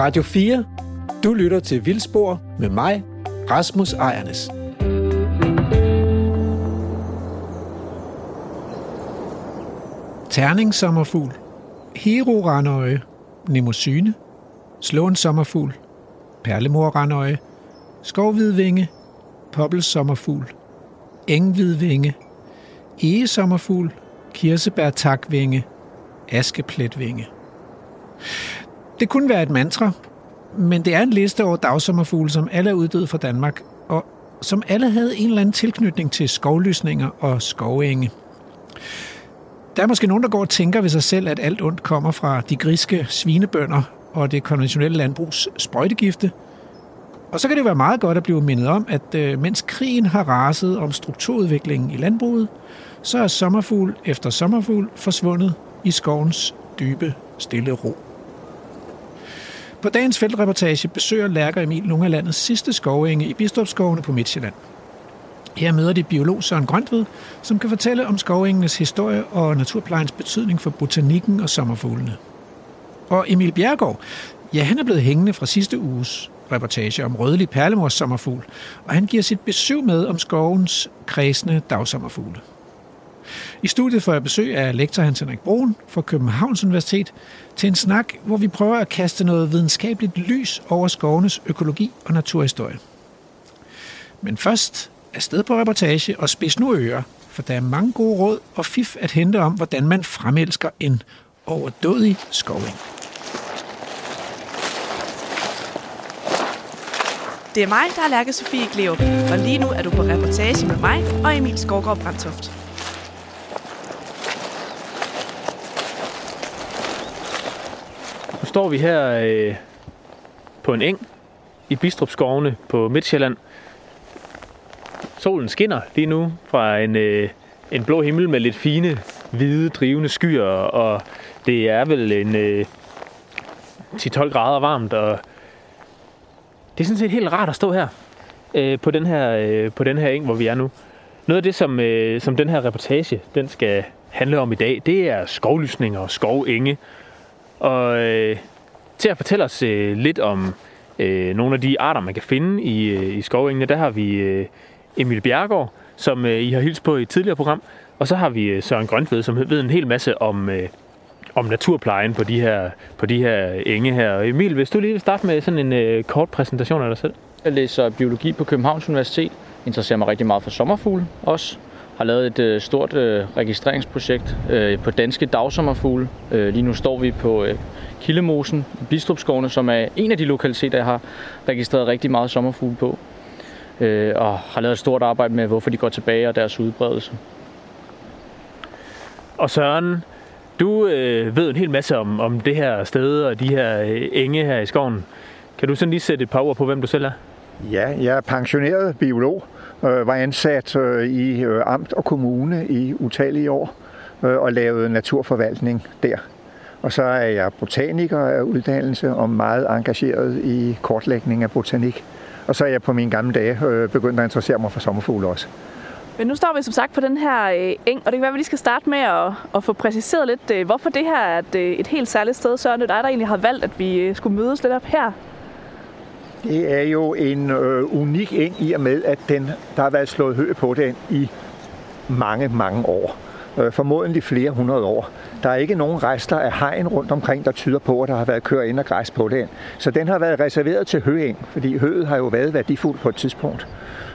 Radio 4. Du lytter til Vildspor med mig, Rasmus Ejernes. Terning sommerfugl, Hero randøje, Nemosyne, Slåen sommerfugl, Perlemor randøje, Skovhvidvinge, Poppels sommerfugl, Enghvidvinge, Egesommerfugl, Kirsebær takvinge, Askepletvinge. Det kunne være et mantra, men det er en liste over dagsommerfugle, som alle er uddøde fra Danmark, og som alle havde en eller anden tilknytning til skovlysninger og skovenge. Der er måske nogen, der går og tænker ved sig selv, at alt ondt kommer fra de griske svinebønder og det konventionelle landbrugs sprøjtegifte. Og så kan det være meget godt at blive mindet om, at øh, mens krigen har raset om strukturudviklingen i landbruget, så er sommerfugl efter sommerfugl forsvundet i skovens dybe, stille ro. På dagens feltreportage besøger Lærker Emil nogle af landets sidste skovenge i Bistrupskovene på Midtjylland. Her møder de biolog Søren Grøntved, som kan fortælle om skovengenes historie og naturplejens betydning for botanikken og sommerfuglene. Og Emil Bjergård, ja, han er blevet hængende fra sidste uges reportage om rødlig perlemors sommerfugl, og han giver sit besøg med om skovens kredsende dagsommerfugle. I studiet får jeg besøg af lektor Hans Henrik Broen fra Københavns Universitet til en snak, hvor vi prøver at kaste noget videnskabeligt lys over skovenes økologi og naturhistorie. Men først afsted på reportage og spids nu ører, for der er mange gode råd og fif at hente om, hvordan man fremelsker en overdådig skoving. Det er mig, der er Lærke Sofie Gleup, og lige nu er du på reportage med mig og Emil Skovgaard Brandtoft. Står vi her øh, på en eng i Bistrup skovene på Midtjylland. Solen skinner lige nu fra en, øh, en blå himmel med lidt fine, hvide, drivende skyer, og det er vel en øh, 10-12 grader varmt, og det er sådan set helt rart at stå her øh, på, den her øh, på den her eng, hvor vi er nu. Noget af det, som, øh, som den her reportage den skal handle om i dag, det er skovlysninger og skovenge. Og øh, til at fortælle os øh, lidt om øh, nogle af de arter, man kan finde i, øh, i skovengene, der har vi øh, Emil Bjergård, som øh, I har hilst på i et tidligere program. Og så har vi øh, Søren Grøntved, som ved en hel masse om, øh, om naturplejen på de her, på de her enge her. Og Emil, hvis du lige vil starte med sådan en øh, kort præsentation af dig selv. Jeg læser biologi på Københavns Universitet. Interesserer mig rigtig meget for sommerfugle også. Har lavet et øh, stort øh, registreringsprojekt øh, på danske dagsommerfugle. Øh, lige nu står vi på øh, Kildemosen i Bistrupskovene, som er en af de lokaliteter, jeg har registreret rigtig meget sommerfugle på. Øh, og har lavet et stort arbejde med, hvorfor de går tilbage og deres udbredelse. Og Søren, du øh, ved en hel masse om, om det her sted og de her øh, enge her i skoven. Kan du sådan lige sætte et par ord på, hvem du selv er? Ja, jeg er pensioneret biolog, øh, var ansat øh, i øh, amt og kommune i utallige år øh, og lavede naturforvaltning der. Og så er jeg botaniker af uddannelse og meget engageret i kortlægning af botanik. Og så er jeg på mine gamle dage øh, begyndt at interessere mig for sommerfugle også. Men nu står vi som sagt på den her øh, eng, og det kan være, at vi lige skal starte med at, at få præciseret lidt, øh, hvorfor det her er et, øh, et helt særligt sted. Så er det dig, der egentlig har valgt, at vi øh, skulle mødes lidt op her. Det er jo en øh, unik eng i og med, at den, der har været slået hø på den i mange, mange år. Øh, formodentlig flere hundrede år. Der er ikke nogen rester af hegn rundt omkring, der tyder på, at der har været kørt ind og græs på den. Så den har været reserveret til høeng, fordi høet har jo været værdifuldt på et tidspunkt.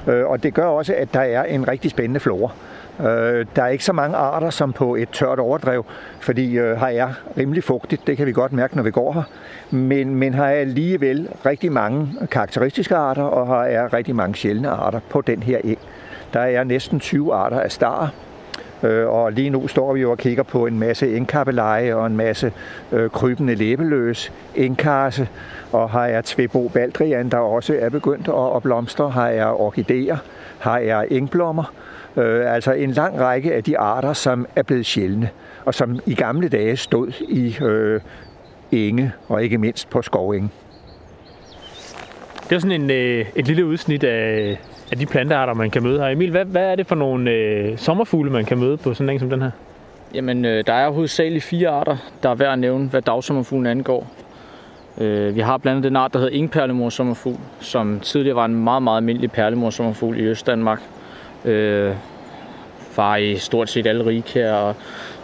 Øh, og det gør også, at der er en rigtig spændende flora. Øh, der er ikke så mange arter som på et tørt overdrev, fordi øh, her er rimelig fugtigt, det kan vi godt mærke, når vi går her. Men, men her er alligevel rigtig mange karakteristiske arter, og her er rigtig mange sjældne arter på den her eng. Der er næsten 20 arter af star, øh, og lige nu står vi jo og kigger på en masse engkappeleje og en masse øh, krybende læbeløs, engkarse, og her er Tvebo baldrian, der også er begyndt at, at blomstre. Her er orkideer, her er engblommer, øh, altså en lang række af de arter, som er blevet sjældne, og som i gamle dage stod i øh, enge, og ikke mindst på skovenge. Det er sådan en, øh, et lille udsnit af, af de plantearter, man kan møde her. Emil, hvad, hvad er det for nogle øh, sommerfugle, man kan møde på sådan en som den her? Jamen, øh, der er hovedsageligt fire arter, der er værd at nævne, hvad dagsommerfuglen angår. Øh, vi har blandt andet den art, der hedder ingperlemor sommerfugl, som tidligere var en meget, meget almindelig perlemor sommerfugl i Østdanmark. Øh, var i stort set alle rige her og,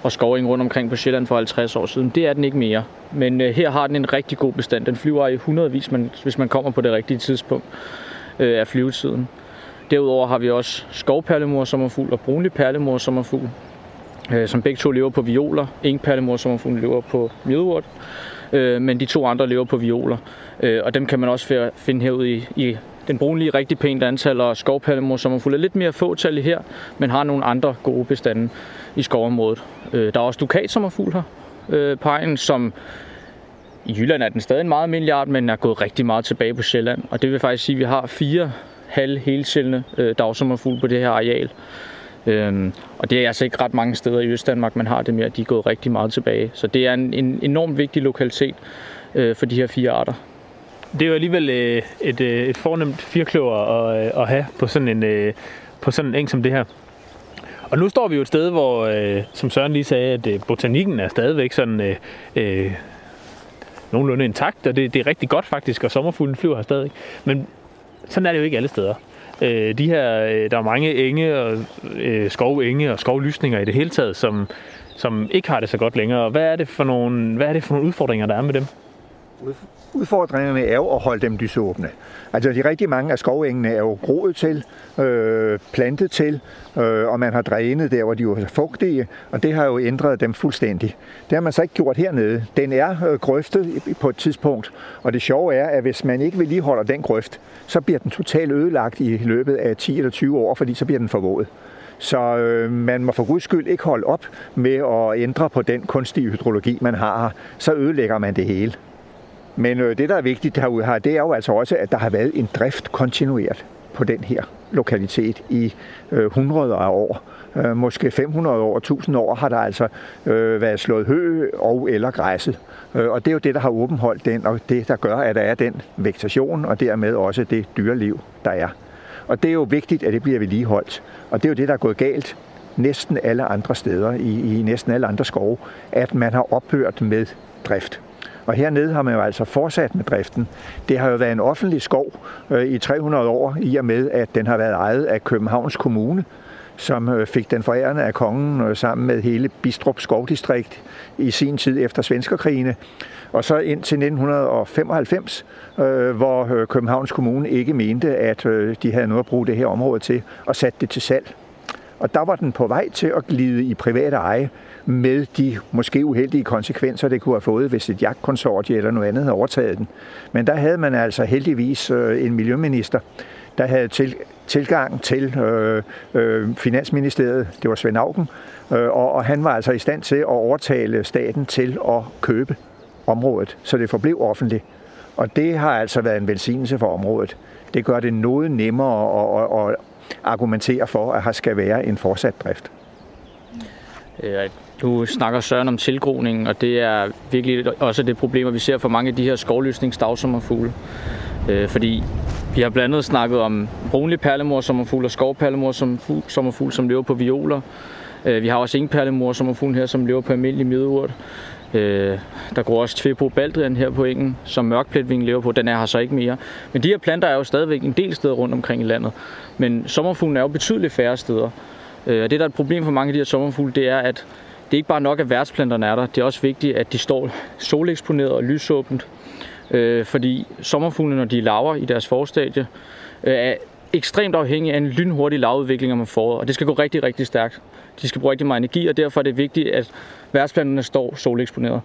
og skoving rundt omkring på Sjælland for 50 år siden. Det er den ikke mere. Men øh, her har den en rigtig god bestand. Den flyver i hundredvis, man, hvis man kommer på det rigtige tidspunkt øh, af flyvetiden. Derudover har vi også skovperlemor sommerfugl og brunlig perlemor sommerfugl, øh, som begge to lever på violer. Ingen perlemor sommerfugl lever på mjødurt, øh, men de to andre lever på violer. Øh, og dem kan man også finde herude i, i den brunlige rigtig pænt antal, og skovpalmer, som er lidt mere fåtal her, men har nogle andre gode bestande i skovområdet. Øh, der er også dukat sommerfugl her øh, på egen, som i Jylland er den stadig en meget almindelig art, men er gået rigtig meget tilbage på Sjælland. Og det vil faktisk sige, at vi har fire halv helsjældne øh, dagsommerfugle på det her areal. Øhm, og det er altså ikke ret mange steder i Østdanmark, man har det mere. De er gået rigtig meget tilbage. Så det er en, en enormt vigtig lokalitet øh, for de her fire arter. Det er jo alligevel øh, et, øh, et fornemt firkløver at, øh, at have på sådan en, øh, på sådan en eng som det her. Og nu står vi jo et sted, hvor, øh, som Søren lige sagde, at øh, botanikken er stadigvæk sådan øh, øh, nogenlunde intakt, og det, det er rigtig godt faktisk, og sommerfuglen flyver her stadig. Men sådan er det jo ikke alle steder. Øh, de her, øh, der er mange enge og øh, skovenge og skovlysninger i det hele taget, som, som ikke har det så godt længere. Hvad er det for nogle, hvad er det for nogle udfordringer, der er med dem? Udfordringerne er jo at holde dem lysåbne. Altså de rigtig mange af skovengene er jo groet til, øh, plantet til, øh, og man har drænet der, hvor de var fugtige, og det har jo ændret dem fuldstændig. Det har man så ikke gjort hernede. Den er øh, grøftet på et tidspunkt, og det sjove er, at hvis man ikke vedligeholder den grøft, så bliver den totalt ødelagt i løbet af 10 eller 20 år, fordi så bliver den forvåget. Så øh, man må for guds skyld ikke holde op med at ændre på den kunstige hydrologi, man har. Så ødelægger man det hele. Men øh, det, der er vigtigt herude her, det er jo altså også, at der har været en drift kontinuert på den her lokalitet i øh, hundreder af år. Øh, måske 500 år, 1000 år har der altså øh, været slået hø og eller græsset. Øh, og det er jo det, der har åbenholdt den, og det, der gør, at der er den vegetation, og dermed også det dyreliv, der er. Og det er jo vigtigt, at det bliver vedligeholdt. Og det er jo det, der er gået galt næsten alle andre steder, i, i næsten alle andre skove, at man har ophørt med drift. Og hernede har man jo altså fortsat med driften. Det har jo været en offentlig skov øh, i 300 år, i og med, at den har været ejet af Københavns Kommune, som øh, fik den forærende af kongen øh, sammen med hele Bistrup skovdistrikt i sin tid efter svenskerkrigene. Og så ind til 1995, øh, hvor Københavns Kommune ikke mente, at de havde noget at bruge det her område til, og satte det til salg. Og der var den på vej til at glide i private eje med de måske uheldige konsekvenser, det kunne have fået, hvis et jagtkonsortie eller noget andet havde overtaget den. Men der havde man altså heldigvis øh, en miljøminister, der havde til, tilgang til øh, øh, Finansministeriet, det var Svend Augen, øh, og, og han var altså i stand til at overtale staten til at købe området, så det forblev offentligt. Og det har altså været en velsignelse for området. Det gør det noget nemmere at, at, at argumentere for, at her skal være en fortsat drift. Du snakker Søren om tilgroningen, og det er virkelig også det problem, vi ser for mange af de her skovlysningsdagsommerfugle. Øh, fordi vi har blandt andet snakket om brunlig perlemor sommerfugl og skovperlemor sommerfugl, som lever på violer. Øh, vi har også engperlemor sommerfugl her, som lever på almindelig middelurt. Øh, der går også Tvepo baldrian her på engen, som mørkpletvingen lever på. Den er her så ikke mere. Men de her planter er jo stadigvæk en del steder rundt omkring i landet. Men sommerfuglen er jo betydeligt færre steder. Øh, og det, der er et problem for mange af de her sommerfugle, det er, at det er ikke bare nok, at værtsplanterne er der. Det er også vigtigt, at de står soleksponeret og lysåbent. Øh, fordi sommerfuglene, når de laver i deres forstadie, øh, er ekstremt afhængige af en lynhurtig lavudvikling om foråret. Og det skal gå rigtig, rigtig stærkt. De skal bruge rigtig meget energi, og derfor er det vigtigt, at værtsplanterne står soleksponeret.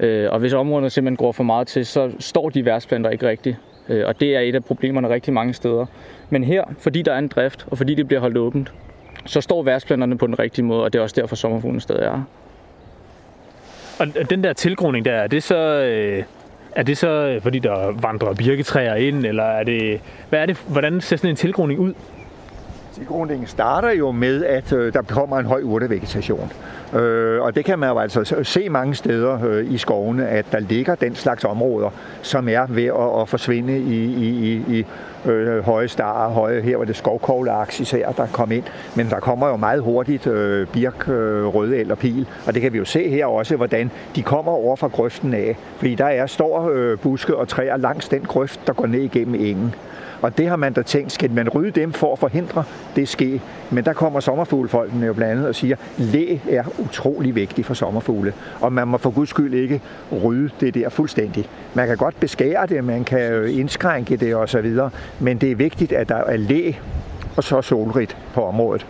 Øh, og hvis områderne simpelthen går for meget til, så står de værtsplanter ikke rigtigt. Øh, og det er et af problemerne rigtig mange steder. Men her, fordi der er en drift, og fordi det bliver holdt åbent, så står værtsplanterne på den rigtige måde, og det er også derfor sommerfuglen stadig er Og den der tilgroning der, er det så, øh, er det så øh, fordi der vandrer birketræer ind, eller er det, hvad er det, hvordan ser sådan en tilgroning ud? Tilgroningen starter jo med, at øh, der kommer en høj urtevegetation. Øh, og det kan man jo altså se mange steder øh, i skovene, at der ligger den slags områder, som er ved at, at forsvinde i, i, i, i øh, høje starer, høje, her var det skovkogleaks især, der kom ind. Men der kommer jo meget hurtigt øh, birk, øh, røde eller pil, og det kan vi jo se her også, hvordan de kommer over fra grøften af. Fordi der er store øh, buske og træer langs den grøft, der går ned igennem engen. Og det har man da tænkt, skal man rydde dem for at forhindre det ske? Men der kommer sommerfuglefolkene jo blandt andet og siger, læ er utrolig vigtigt for sommerfugle, og man må for guds skyld ikke rydde det der fuldstændig. Man kan godt beskære det, man kan øh, indskrænke det osv., men det er vigtigt, at der er læ og så solrigt på området.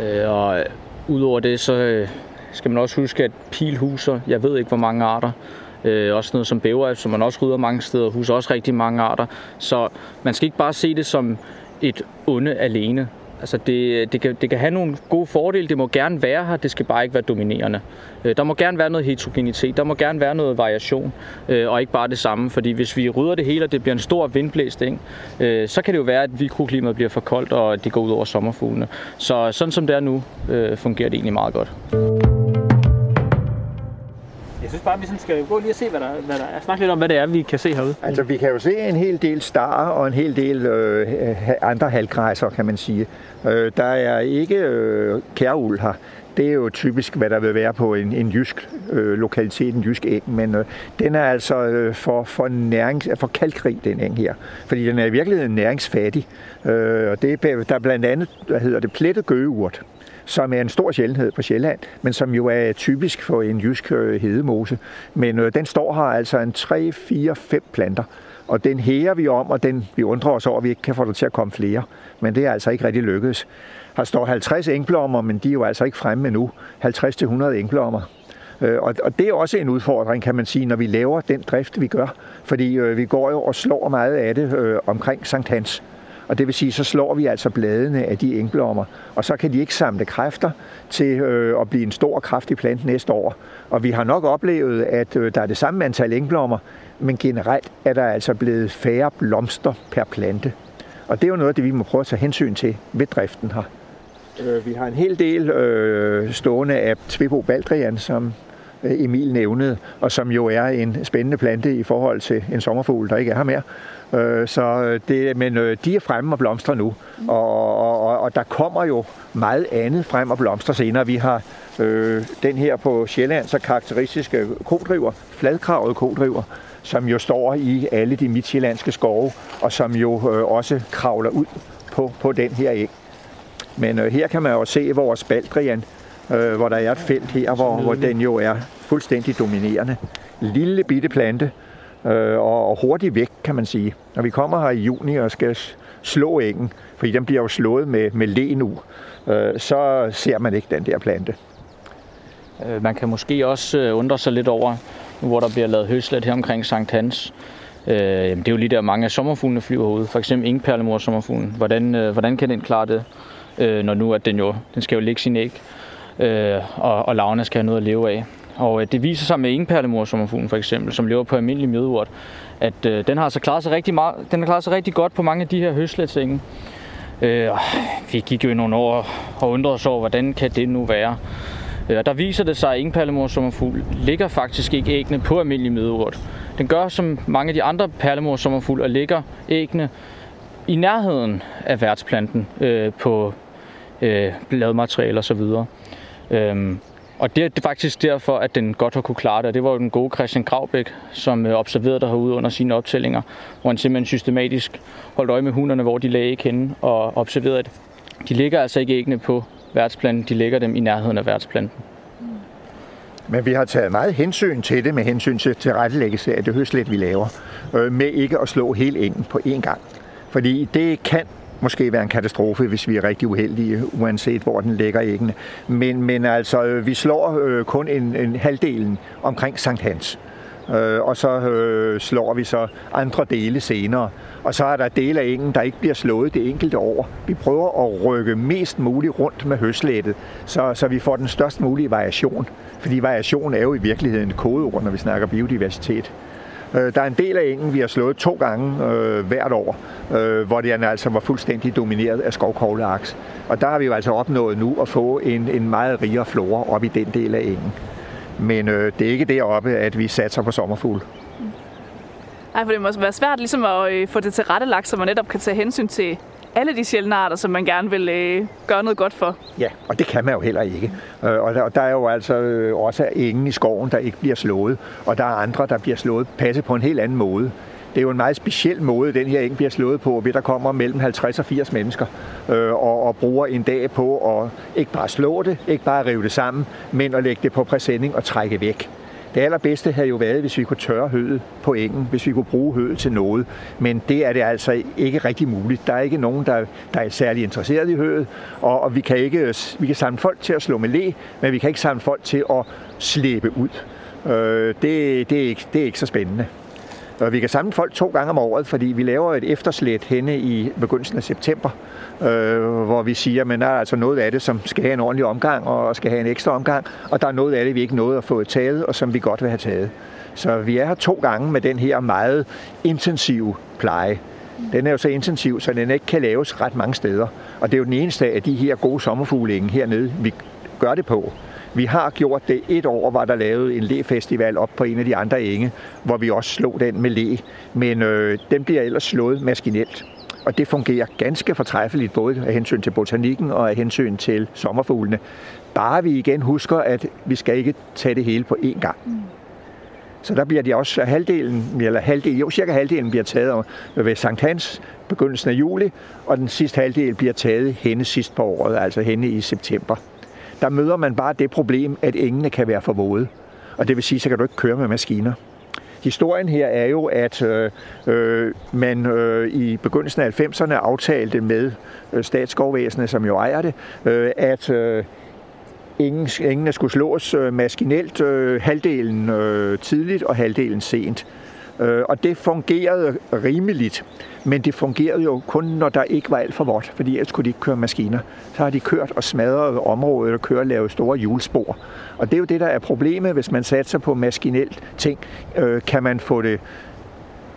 Øh, og øh, udover det, så øh, skal man også huske, at pilhuser, jeg ved ikke hvor mange arter, Øh, også noget som bæver, som man også rydder mange steder, huser også rigtig mange arter. Så man skal ikke bare se det som et onde alene. Altså det, det, kan, det kan have nogle gode fordele, det må gerne være her, det skal bare ikke være dominerende. Øh, der må gerne være noget heterogenitet, der må gerne være noget variation, øh, og ikke bare det samme, fordi hvis vi rydder det hele, og det bliver en stor vindblæst, ikke, øh, så kan det jo være, at mikroklimaet bliver for koldt, og det går ud over sommerfuglene. Så sådan som det er nu, fungerer det egentlig meget godt synes bare, at vi sådan skal gå lige og se, hvad der, hvad der er. Snak lidt om, hvad det er, vi kan se herude. Altså, vi kan jo se en hel del star og en hel del øh, andre halvgræsser, kan man sige. Øh, der er ikke øh, kærul her. Det er jo typisk, hvad der vil være på en, en jysk øh, lokalitet, en jysk eng, men øh, den er altså øh, for, for, nærings, for kalkrig, den eng her. Fordi den er i virkeligheden næringsfattig. Øh, og det, der er blandt andet, hvad hedder det, plettet gøgeurt som er en stor sjældenhed på Sjælland, men som jo er typisk for en jysk øh, hedemose. Men øh, den står her altså en 3, 4, 5 planter, og den hæger vi om, og den, vi undrer os over, at vi ikke kan få det til at komme flere. Men det er altså ikke rigtig lykkedes. Her står 50 engblommer, men de er jo altså ikke fremme endnu. 50-100 engblommer. Øh, og det er også en udfordring, kan man sige, når vi laver den drift, vi gør. Fordi øh, vi går jo og slår meget af det øh, omkring Sankt Hans. Og det vil sige, så slår vi altså bladene af de engblommer, og så kan de ikke samle kræfter til øh, at blive en stor kraftig plante næste år. Og vi har nok oplevet, at øh, der er det samme antal engblommer, men generelt er der altså blevet færre blomster per plante. Og det er jo noget af det, vi må prøve at tage hensyn til ved driften her. Øh, vi har en hel del øh, stående af Tvebo baldrian, som Emil nævnede, og som jo er en spændende plante i forhold til en sommerfugl, der ikke er her mere. Øh, så øh, det, men øh, de er fremme og blomstrer nu, og, og, og der kommer jo meget andet frem og blomstrer senere. Vi har øh, den her på Sjælland så karakteristiske kodriver, fladkravet kodriver, som jo står i alle de midtjyllandske skove, og som jo øh, også kravler ud på, på den her eng. Men øh, her kan man jo se vores baldrian, øh, hvor der er et felt her, hvor, hvor den jo er fuldstændig dominerende. Lille bitte plante, øh, og og hurtigt væk, kan man sige. Når vi kommer her i juni og skal slå engen, fordi den bliver jo slået med, med læ nu, øh, så ser man ikke den der plante. Øh, man kan måske også øh, undre sig lidt over, nu hvor der bliver lavet høslet her omkring Sankt Hans. Øh, det er jo lige der, mange af sommerfuglene flyver ud. For eksempel ingperlemor sommerfuglen. Hvordan, øh, hvordan kan den klare det, øh, når nu at den jo den skal jo lægge sin æg, øh, og, og lavene skal have noget at leve af. Og øh, det viser sig med ingperlemorsommerfuglen for eksempel, som lever på almindelig mjødurt, at øh, den har så klaret sig rigtig meget, den har klaret sig rigtig godt på mange af de her høslætsenge. Øh, vi gik jo i nogle år og undrede os over, hvordan kan det nu være? Øh, og der viser det sig, at ingperlemorsommerfugl ligger faktisk ikke æggene på almindelig mjødurt. Den gør som mange af de andre perlemorsommerfugl og ligger æggene i nærheden af værtsplanten øh, på øh, bladmateriale osv. Øhm, og det er faktisk derfor, at den godt har kunne klare det. det var jo den gode Christian Gravbæk, som øh, observerede der herude under sine optællinger, hvor han simpelthen systematisk holdt øje med hunderne, hvor de lagde ikke henne, og observerede, at de ligger altså ikke æggene på værtsplanten, de ligger dem i nærheden af værtsplanten. Men vi har taget meget hensyn til det med hensyn til tilrettelæggelse af det høslet, vi laver, øh, med ikke at slå helt engen på én gang. Fordi det kan måske være en katastrofe, hvis vi er rigtig uheldige, uanset hvor den ligger æggene. Men, men altså, øh, vi slår øh, kun en, en halvdelen omkring Sankt Hans. Øh, og så øh, slår vi så andre dele senere. Og så er der dele af engen, der ikke bliver slået det enkelte år. Vi prøver at rykke mest muligt rundt med høslættet, så, så vi får den størst mulige variation. Fordi variation er jo i virkeligheden kodeord, når vi snakker biodiversitet. Øh, der er en del af engen, vi har slået to gange øh, hvert år, øh, hvor den altså var fuldstændig domineret af skovkogleaks. Og der har vi jo altså opnået nu at få en, en meget rigere flora op i den del af engen. Men øh, det er ikke deroppe, at vi satser på sommerfugl. Nej, for det må være svært ligesom at øh, få det til rettelagt, så man netop kan tage hensyn til alle de sjældne arter, som man gerne vil øh, gøre noget godt for. Ja, og det kan man jo heller ikke. Øh, og, der, og der er jo altså øh, også ingen i skoven, der ikke bliver slået, og der er andre, der bliver slået passet på en helt anden måde. Det er jo en meget speciel måde, den her eng bliver slået på, ved der kommer mellem 50 og 80 mennesker øh, og, og bruger en dag på at ikke bare slå det, ikke bare rive det sammen, men at lægge det på præsending og trække væk. Det allerbedste havde jo været, hvis vi kunne tørre høet på engen, hvis vi kunne bruge høet til noget. Men det er det altså ikke rigtig muligt. Der er ikke nogen, der, der er særlig interesseret i høet, og, og vi, kan ikke, vi kan samle folk til at slå med læ, men vi kan ikke samle folk til at slæbe ud. Øh, det, det, er ikke, det er ikke så spændende. Og vi kan samle folk to gange om året, fordi vi laver et efterslæt henne i begyndelsen af september, øh, hvor vi siger, at der er altså noget af det, som skal have en ordentlig omgang og skal have en ekstra omgang, og der er noget af det, vi ikke nåede at få taget, og som vi godt vil have taget. Så vi er her to gange med den her meget intensive pleje. Den er jo så intensiv, så den ikke kan laves ret mange steder. Og det er jo den eneste af de her gode sommerfuglingen hernede, vi gør det på. Vi har gjort det et år, var der lavet en læfestival op på en af de andre enge, hvor vi også slog den med læ. Men øh, den bliver ellers slået maskinelt. Og det fungerer ganske fortræffeligt, både af hensyn til botanikken og af hensyn til sommerfuglene. Bare vi igen husker, at vi skal ikke tage det hele på én gang. Så der bliver de også halvdelen, eller halvdelen, jo cirka halvdelen bliver taget ved Sankt Hans, begyndelsen af juli, og den sidste halvdel bliver taget henne sidst på året, altså henne i september der møder man bare det problem, at engene kan være for våde. Og det vil sige, så kan du ikke køre med maskiner. Historien her er jo, at øh, øh man øh, i begyndelsen af 90'erne aftalte med øh, statsskovvæsenet, som jo ejer det, øh, at øh, ingen, engene skulle slås øh, maskinelt øh, halvdelen øh, tidligt og halvdelen sent. Øh, og det fungerede rimeligt, men det fungerede jo kun, når der ikke var alt for vådt, fordi ellers kunne de ikke køre maskiner. Så har de kørt og smadret området og kørt og lavet store hjulspor. Og det er jo det, der er problemet, hvis man satser på maskinelt ting. Øh, kan man få det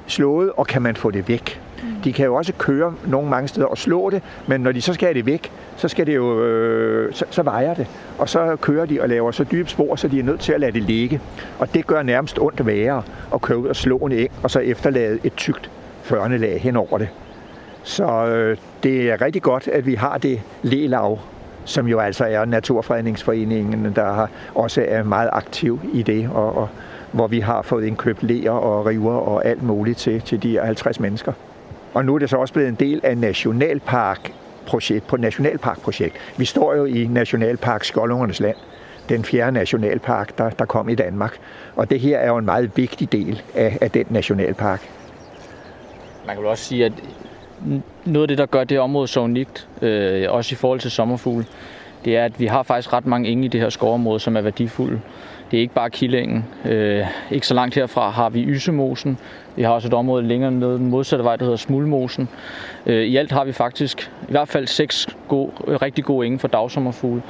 slået, og kan man få det væk? Mm. De kan jo også køre nogle mange steder og slå det, men når de så skal have det væk, så skal det jo, øh, så, så vejer det. Og så kører de og laver så dybe spor, så de er nødt til at lade det ligge. Og det gør nærmest ondt værre at køre ud og slå en eng, og så efterlade et tykt førnelag hen over det. Så øh, det er rigtig godt, at vi har det lælav, som jo altså er Naturfredningsforeningen, der har, også er meget aktiv i det, og, og hvor vi har fået indkøbt læger og river og alt muligt til, til de 50 mennesker. Og nu er det så også blevet en del af nationalpark projekt, på nationalparkprojekt. Vi står jo i Nationalpark Skoldungernes Land, den fjerde nationalpark, der, der kom i Danmark. Og det her er jo en meget vigtig del af, af den nationalpark. Man kan jo også sige, at noget af det, der gør det område så unikt, øh, også i forhold til sommerfugle, det er, at vi har faktisk ret mange enge i det her skovområde, som er værdifulde. Det er ikke bare Killingen. Øh, ikke så langt herfra har vi Ysemosen. Vi har også et område længere nede den modsatte vej, der hedder Smulmosen. Øh, I alt har vi faktisk i hvert fald seks gode, rigtig gode enge for dagsommerfugle.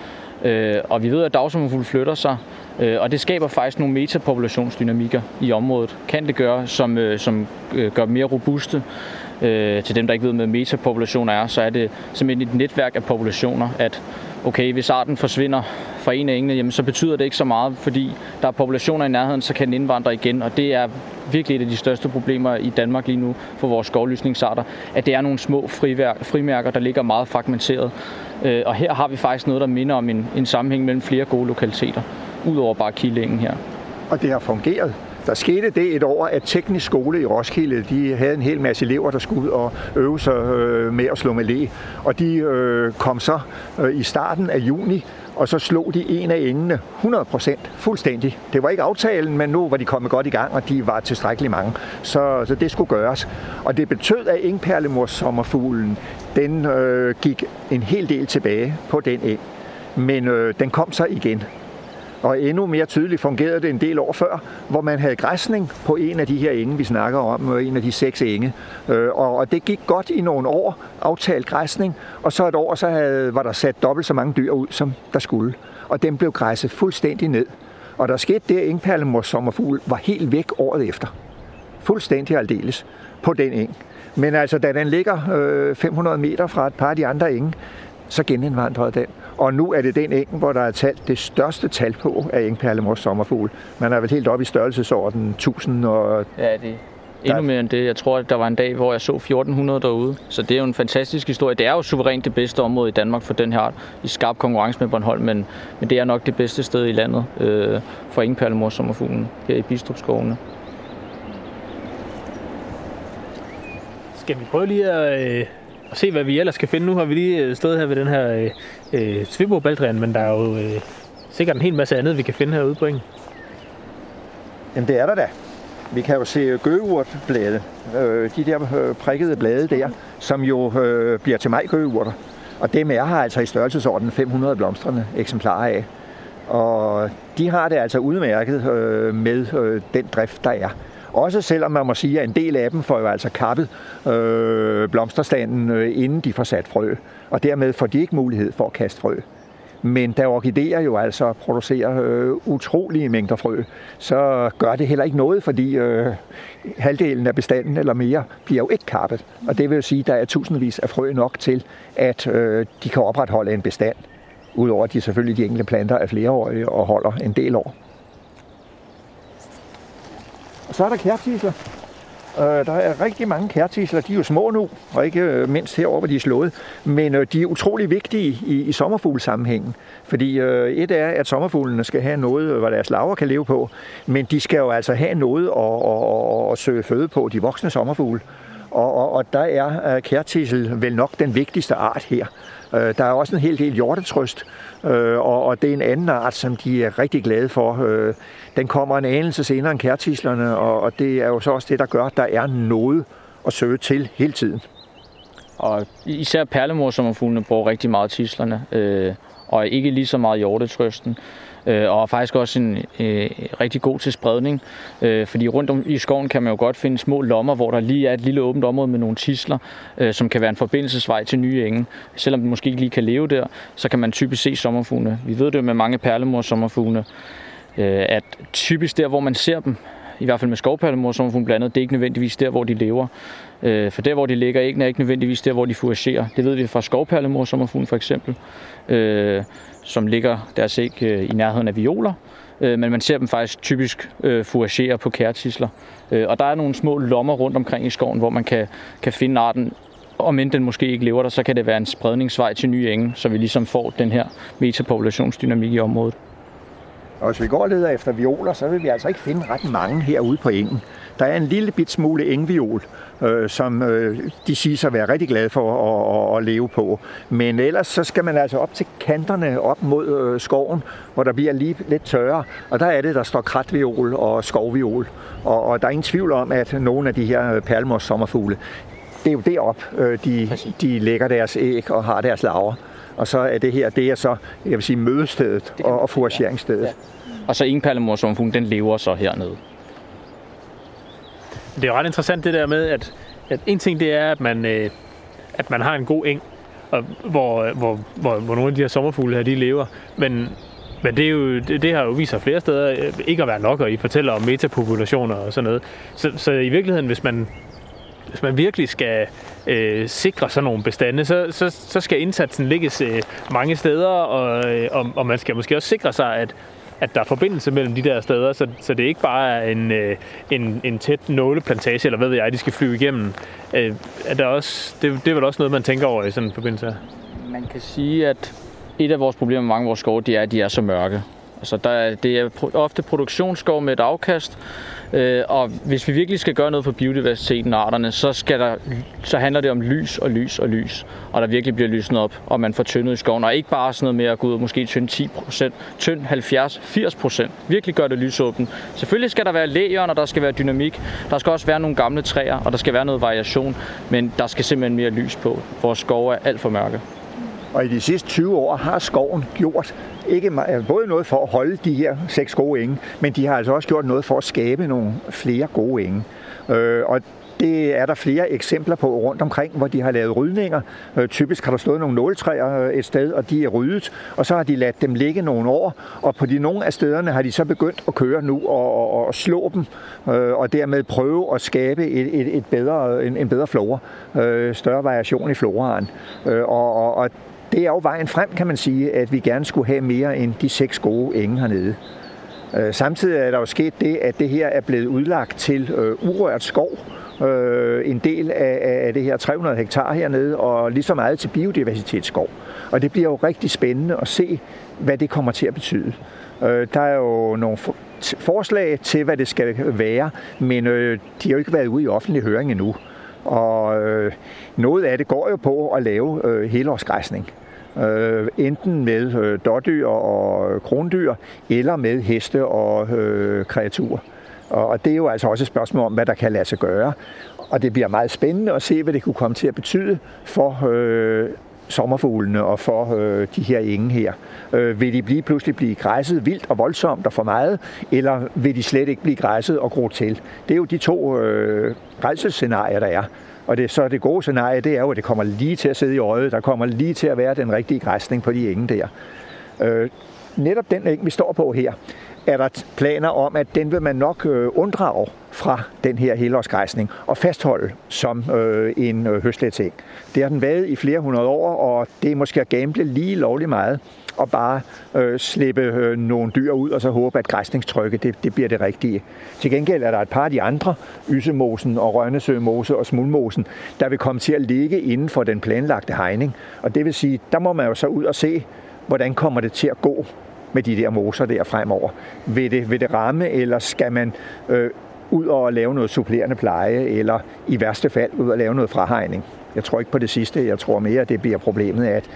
Øh, og vi ved, at dagsommerfugle flytter sig, øh, og det skaber faktisk nogle metapopulationsdynamikker i området. Kan det gøre, som, øh, som øh, gør mere robuste. Øh, til dem, der ikke ved, hvad metapopulationer er, så er det simpelthen et netværk af populationer, at okay, hvis arten forsvinder fra en af engene, jamen, så betyder det ikke så meget, fordi der er populationer i nærheden, så kan den indvandre igen, og det er virkelig et af de største problemer i Danmark lige nu for vores skovlysningsarter, at det er nogle små frimærker, der ligger meget fragmenteret. Øh, og her har vi faktisk noget, der minder om en, en sammenhæng mellem flere gode lokaliteter, udover bare kildingen her. Og det har fungeret. Der skete det et år, at teknisk skole i Roskilde, de havde en hel masse elever, der skulle ud og øve sig øh, med at slå med læ. Og de øh, kom så øh, i starten af juni, og så slog de en af endene 100 procent fuldstændig. Det var ikke aftalen, men nu var de kommet godt i gang, og de var tilstrækkeligt mange. Så, så det skulle gøres. Og det betød, at engperlemors sommerfuglen, den øh, gik en hel del tilbage på den eng. Men øh, den kom så igen. Og endnu mere tydeligt fungerede det en del år før, hvor man havde græsning på en af de her enge, vi snakker om, en af de seks enge. Øh, og det gik godt i nogle år, aftalt græsning, og så et år, så havde, var der sat dobbelt så mange dyr ud, som der skulle. Og den blev græsset fuldstændig ned. Og der skete det, at engperlemors sommerfugl var helt væk året efter fuldstændig aldeles på den eng. Men altså, da den ligger øh, 500 meter fra et par af de andre enge, så genindvandrede den. Og nu er det den eng, hvor der er talt det største tal på af engperlemors sommerfugl. Man er vel helt oppe i størrelsesordenen 1000 og... Ja, det endnu mere end det. Jeg tror, at der var en dag, hvor jeg så 1400 derude. Så det er jo en fantastisk historie. Det er jo suverænt det bedste område i Danmark for den her i skarp konkurrence med Bornholm, men, men det er nok det bedste sted i landet øh, for engperlemors sommerfuglen her i Bistrup skovene. Skal vi prøve lige at, øh, og se, hvad vi ellers kan finde? Nu har vi lige øh, stået her ved den her øh, øh, Svibbo Baldrian, men der er jo øh, sikkert en hel masse andet, vi kan finde herude på engen. Jamen det er der da. Vi kan jo se øh, gøgeurtblade, øh, de der øh, prikkede blade der, som jo øh, bliver til majgøgeurter. Og dem er her altså i størrelsesordenen 500 blomstrende eksemplarer af. Og de har det altså udmærket øh, med øh, den drift, der er. Også selvom man må sige, at en del af dem får jo altså kappet øh, blomsterstanden, øh, inden de får sat frø. Og dermed får de ikke mulighed for at kaste frø. Men da orkideer jo altså producerer øh, utrolige mængder frø, så gør det heller ikke noget, fordi øh, halvdelen af bestanden eller mere bliver jo ikke kappet. Og det vil jo sige, at der er tusindvis af frø nok til, at øh, de kan opretholde en bestand. Udover at de selvfølgelig de enkelte planter er flereårige og holder en del år. Og så er der kærtisler. Øh, der er rigtig mange kærtisler. De er jo små nu, og ikke øh, mindst herover, hvor de er slået. Men øh, de er utrolig vigtige i, i sommerfuglsammenhængen. Fordi øh, et er, at sommerfuglene skal have noget, hvor deres laver kan leve på. Men de skal jo altså have noget at, at, at, at søge føde på, de voksne sommerfugle. Og, og, og der er øh, vel nok den vigtigste art her. Øh, der er også en hel del hjortetrøst, øh, og, og det er en anden art, som de er rigtig glade for. Øh, den kommer en anelse senere end kærtislerne, og, og det er jo så også det, der gør, at der er noget at søge til hele tiden. Og især perlemorsommerfuglene bruger rigtig meget tislerne, øh, og ikke lige så meget hjortetrøsten øh, og er faktisk også en øh, rigtig god til spredning, øh, fordi rundt om i skoven kan man jo godt finde små lommer, hvor der lige er et lille åbent område med nogle tisler, øh, som kan være en forbindelsesvej til nye enge. Selvom den måske ikke lige kan leve der, så kan man typisk se sommerfuglene. Vi ved det med mange perlemors sommerfuglene, øh, at typisk der, hvor man ser dem, i hvert fald med skovperlemor sommerfugle blandt andet, det er ikke nødvendigvis der, hvor de lever. Øh, for der, hvor de ligger æggene, er ikke nødvendigvis der, hvor de fouragerer. Det ved vi fra skovperlemor sommerfuglen for eksempel. Øh, som ligger deres æg øh, i nærheden af violer. Øh, men man ser dem faktisk typisk øh, fouragere på kærtisler. Øh, og der er nogle små lommer rundt omkring i skoven, hvor man kan, kan finde arten. Og men den måske ikke lever der, så kan det være en spredningsvej til nye enge, så vi ligesom får den her metapopulationsdynamik i området. Og hvis vi går og leder efter violer, så vil vi altså ikke finde ret mange herude på engen. Der er en lille bit smule engviol, øh, som øh, de siger at være rigtig glade for at, at, at leve på. Men ellers så skal man altså op til kanterne op mod øh, skoven, hvor der bliver lige lidt tørre. Og der er det, der står kratviol og skovviol. Og, og der er ingen tvivl om, at nogle af de her øh, perlmors sommerfugle, det er jo derop, øh, de, de lægger deres æg og har deres laver. Og så er det her, det er så, jeg vil sige, mødestedet og, og forageringsstedet. Ja. Og så en perlemorsomfugl, den lever så hernede. Det er jo ret interessant det der med, at, at en ting det er, at man, øh, at man har en god eng, og hvor, hvor, hvor, hvor nogle af de her sommerfugle her, de lever. Men, men det, er jo, det, det har jo vist sig flere steder øh, ikke at være nok, og I fortæller om metapopulationer og sådan noget. Så, så i virkeligheden, hvis man, hvis man virkelig skal øh, sikre sådan nogle bestande, så, så, så skal indsatsen ligges øh, mange steder, og, øh, og, og man skal måske også sikre sig, at at der er forbindelse mellem de der steder, så, så det ikke bare er en, øh, en, en tæt nåleplantage, eller hvad ved jeg, de skal flyve igennem. Øh, er der også, det, det er vel også noget, man tænker over i sådan en forbindelse Man kan sige, at et af vores problemer med mange af vores skove, det er, at de er så mørke. Altså, der er, det er ofte produktionsskov med et afkast, øh, og hvis vi virkelig skal gøre noget for biodiversiteten og arterne, så, skal der, så handler det om lys og lys og lys, og der virkelig bliver lysnet op, og man får tyndet i skoven, og ikke bare sådan noget med at gå ud og måske tynde 10% tynd 70-80% Virkelig gør det lysåbent. Selvfølgelig skal der være læger, og der skal være dynamik, der skal også være nogle gamle træer, og der skal være noget variation, men der skal simpelthen mere lys på. Vores skove er alt for mørke. Og i de sidste 20 år har skoven gjort ikke øh, både noget for at holde de her seks gode enge, men de har altså også gjort noget for at skabe nogle flere gode enge. Øh, og det er der flere eksempler på rundt omkring, hvor de har lavet rydninger. Øh, typisk har der stået nogle nåletræer øh, et sted, og de er ryddet, og så har de ladt dem ligge nogle år, og på de nogle af stederne har de så begyndt at køre nu og, og, og slå dem, øh, og dermed prøve at skabe et, et, et bedre, en, en bedre flora, øh, større variation i floraen. Øh, og, og, og det er jo vejen frem, kan man sige, at vi gerne skulle have mere end de seks gode enge hernede. Øh, samtidig er der jo sket det, at det her er blevet udlagt til øh, urørt skov, øh, en del af, af det her 300 hektar hernede, og lige så meget til biodiversitetsskov. Og det bliver jo rigtig spændende at se, hvad det kommer til at betyde. Øh, der er jo nogle forslag til, hvad det skal være, men øh, de har jo ikke været ude i offentlig høring endnu. Og øh, noget af det går jo på at lave øh, helårsgræsning. Øh, enten med øh, dårdyr og krondyr, eller med heste og øh, kreaturer. Og det er jo altså også et spørgsmål om, hvad der kan lade sig gøre. Og det bliver meget spændende at se, hvad det kunne komme til at betyde for øh, sommerfuglene og for øh, de her enge her. Øh, vil de blive, pludselig blive græsset vildt og voldsomt og for meget, eller vil de slet ikke blive græsset og gro til? Det er jo de to øh, rædselsscenarier, der er. Og det, så det gode scenarie, det er jo, at det kommer lige til at sidde i øjet. Der kommer lige til at være den rigtige græsning på de enge der. Øh, netop den eng, vi står på her, er der planer om, at den vil man nok øh, unddrage fra den her helårsgræsning og fastholde som øh, en øh. Det har den været i flere hundrede år, og det er måske at gamble lige lovligt meget og bare øh, slippe øh, nogle dyr ud og så håbe, at græsningstrykket det, det bliver det rigtige. Til gengæld er der et par af de andre, Ysemosen og Rønnesømose og Smulmosen, der vil komme til at ligge inden for den planlagte hegning. Og det vil sige, der må man jo så ud og se, hvordan kommer det til at gå med de der moser der fremover. Vil det, vil det ramme, eller skal man øh, ud og lave noget supplerende pleje, eller i værste fald ud og lave noget frahegning? Jeg tror ikke på det sidste. Jeg tror mere, at det bliver problemet, at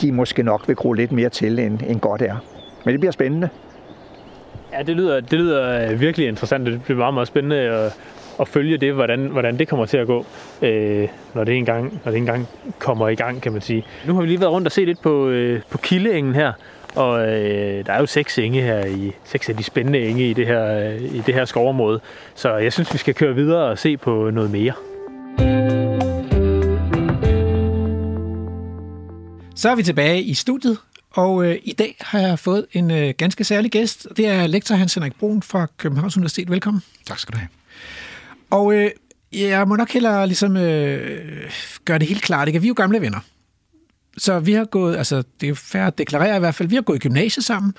de måske nok vil gro lidt mere til, end, end godt er. Men det bliver spændende. Ja, det lyder, det lyder øh, virkelig interessant. Det bliver meget, meget spændende at, at følge det, hvordan, hvordan det kommer til at gå, øh, når, det engang, når det engang kommer i gang, kan man sige. Nu har vi lige været rundt og set lidt på, øh, på Kildeengen her, og øh, der er jo seks enge her i seks af de spændende enge i det her øh, i det her skovområde. Så jeg synes vi skal køre videre og se på noget mere. Så er vi tilbage i studiet, og øh, i dag har jeg fået en øh, ganske særlig gæst. Det er lektor Hans Henrik Brun fra Københavns Universitet. Velkommen. Tak skal du have. Og øh, jeg må nok hellere ligesom, øh, gøre det helt klart. Ikke? Vi er jo gamle venner. Så vi har gået, altså det er fair at deklarere i hvert fald, vi har gået i gymnasiet sammen,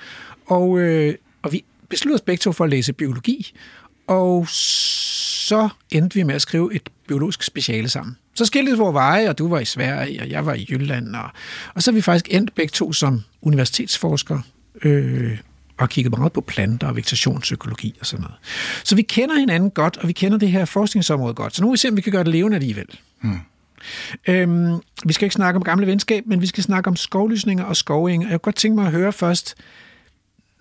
og, øh, og vi besluttede os begge to for at læse biologi, og så endte vi med at skrive et biologisk speciale sammen. Så skilte vores veje, og du var i Sverige, og jeg var i Jylland, og, og så er vi faktisk endt begge to som universitetsforskere, øh, og har kigget meget på planter og vegetationspsykologi og sådan noget. Så vi kender hinanden godt, og vi kender det her forskningsområde godt. Så nu vil vi se, om vi kan gøre det levende alligevel. Hmm. Øhm, vi skal ikke snakke om gamle venskab, men vi skal snakke om skovlysninger og skoving. Jeg kunne godt tænke mig at høre først,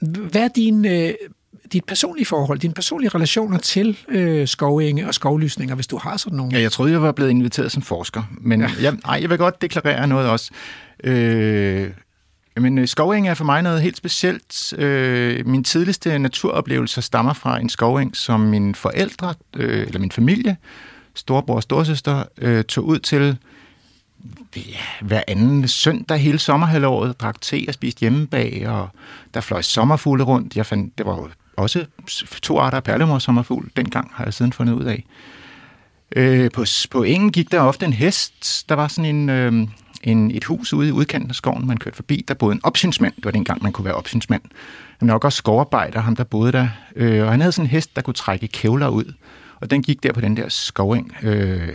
hvad er din, øh, dit personlige forhold, dine personlige relationer til øh, skovinge og skovlysninger, hvis du har sådan nogle? Ja, jeg troede, jeg var blevet inviteret som forsker, men ja. jeg, ej, jeg vil godt deklarere noget også. Øh, men øh, skoving er for mig noget helt specielt. Øh, min tidligste naturoplevelser stammer fra en skoving, som mine forældre, øh, eller min familie, storbror og storsøster, øh, tog ud til ja, hver anden søndag hele sommerhalvåret, drak te og spiste hjemmebag, og der fløj sommerfugle rundt. Jeg fandt, det var jo også to arter af perlemor sommerfugl, dengang har jeg siden fundet ud af. Øh, på, på engen gik der ofte en hest. Der var sådan en, øh, en, et hus ude i udkanten af skoven, man kørte forbi. Der boede en opsynsmand. Det var dengang, man kunne være opsynsmand. Men nok også skovarbejder, ham der boede der. Øh, og han havde sådan en hest, der kunne trække kævler ud. Og den gik der på den der skoving. Øh,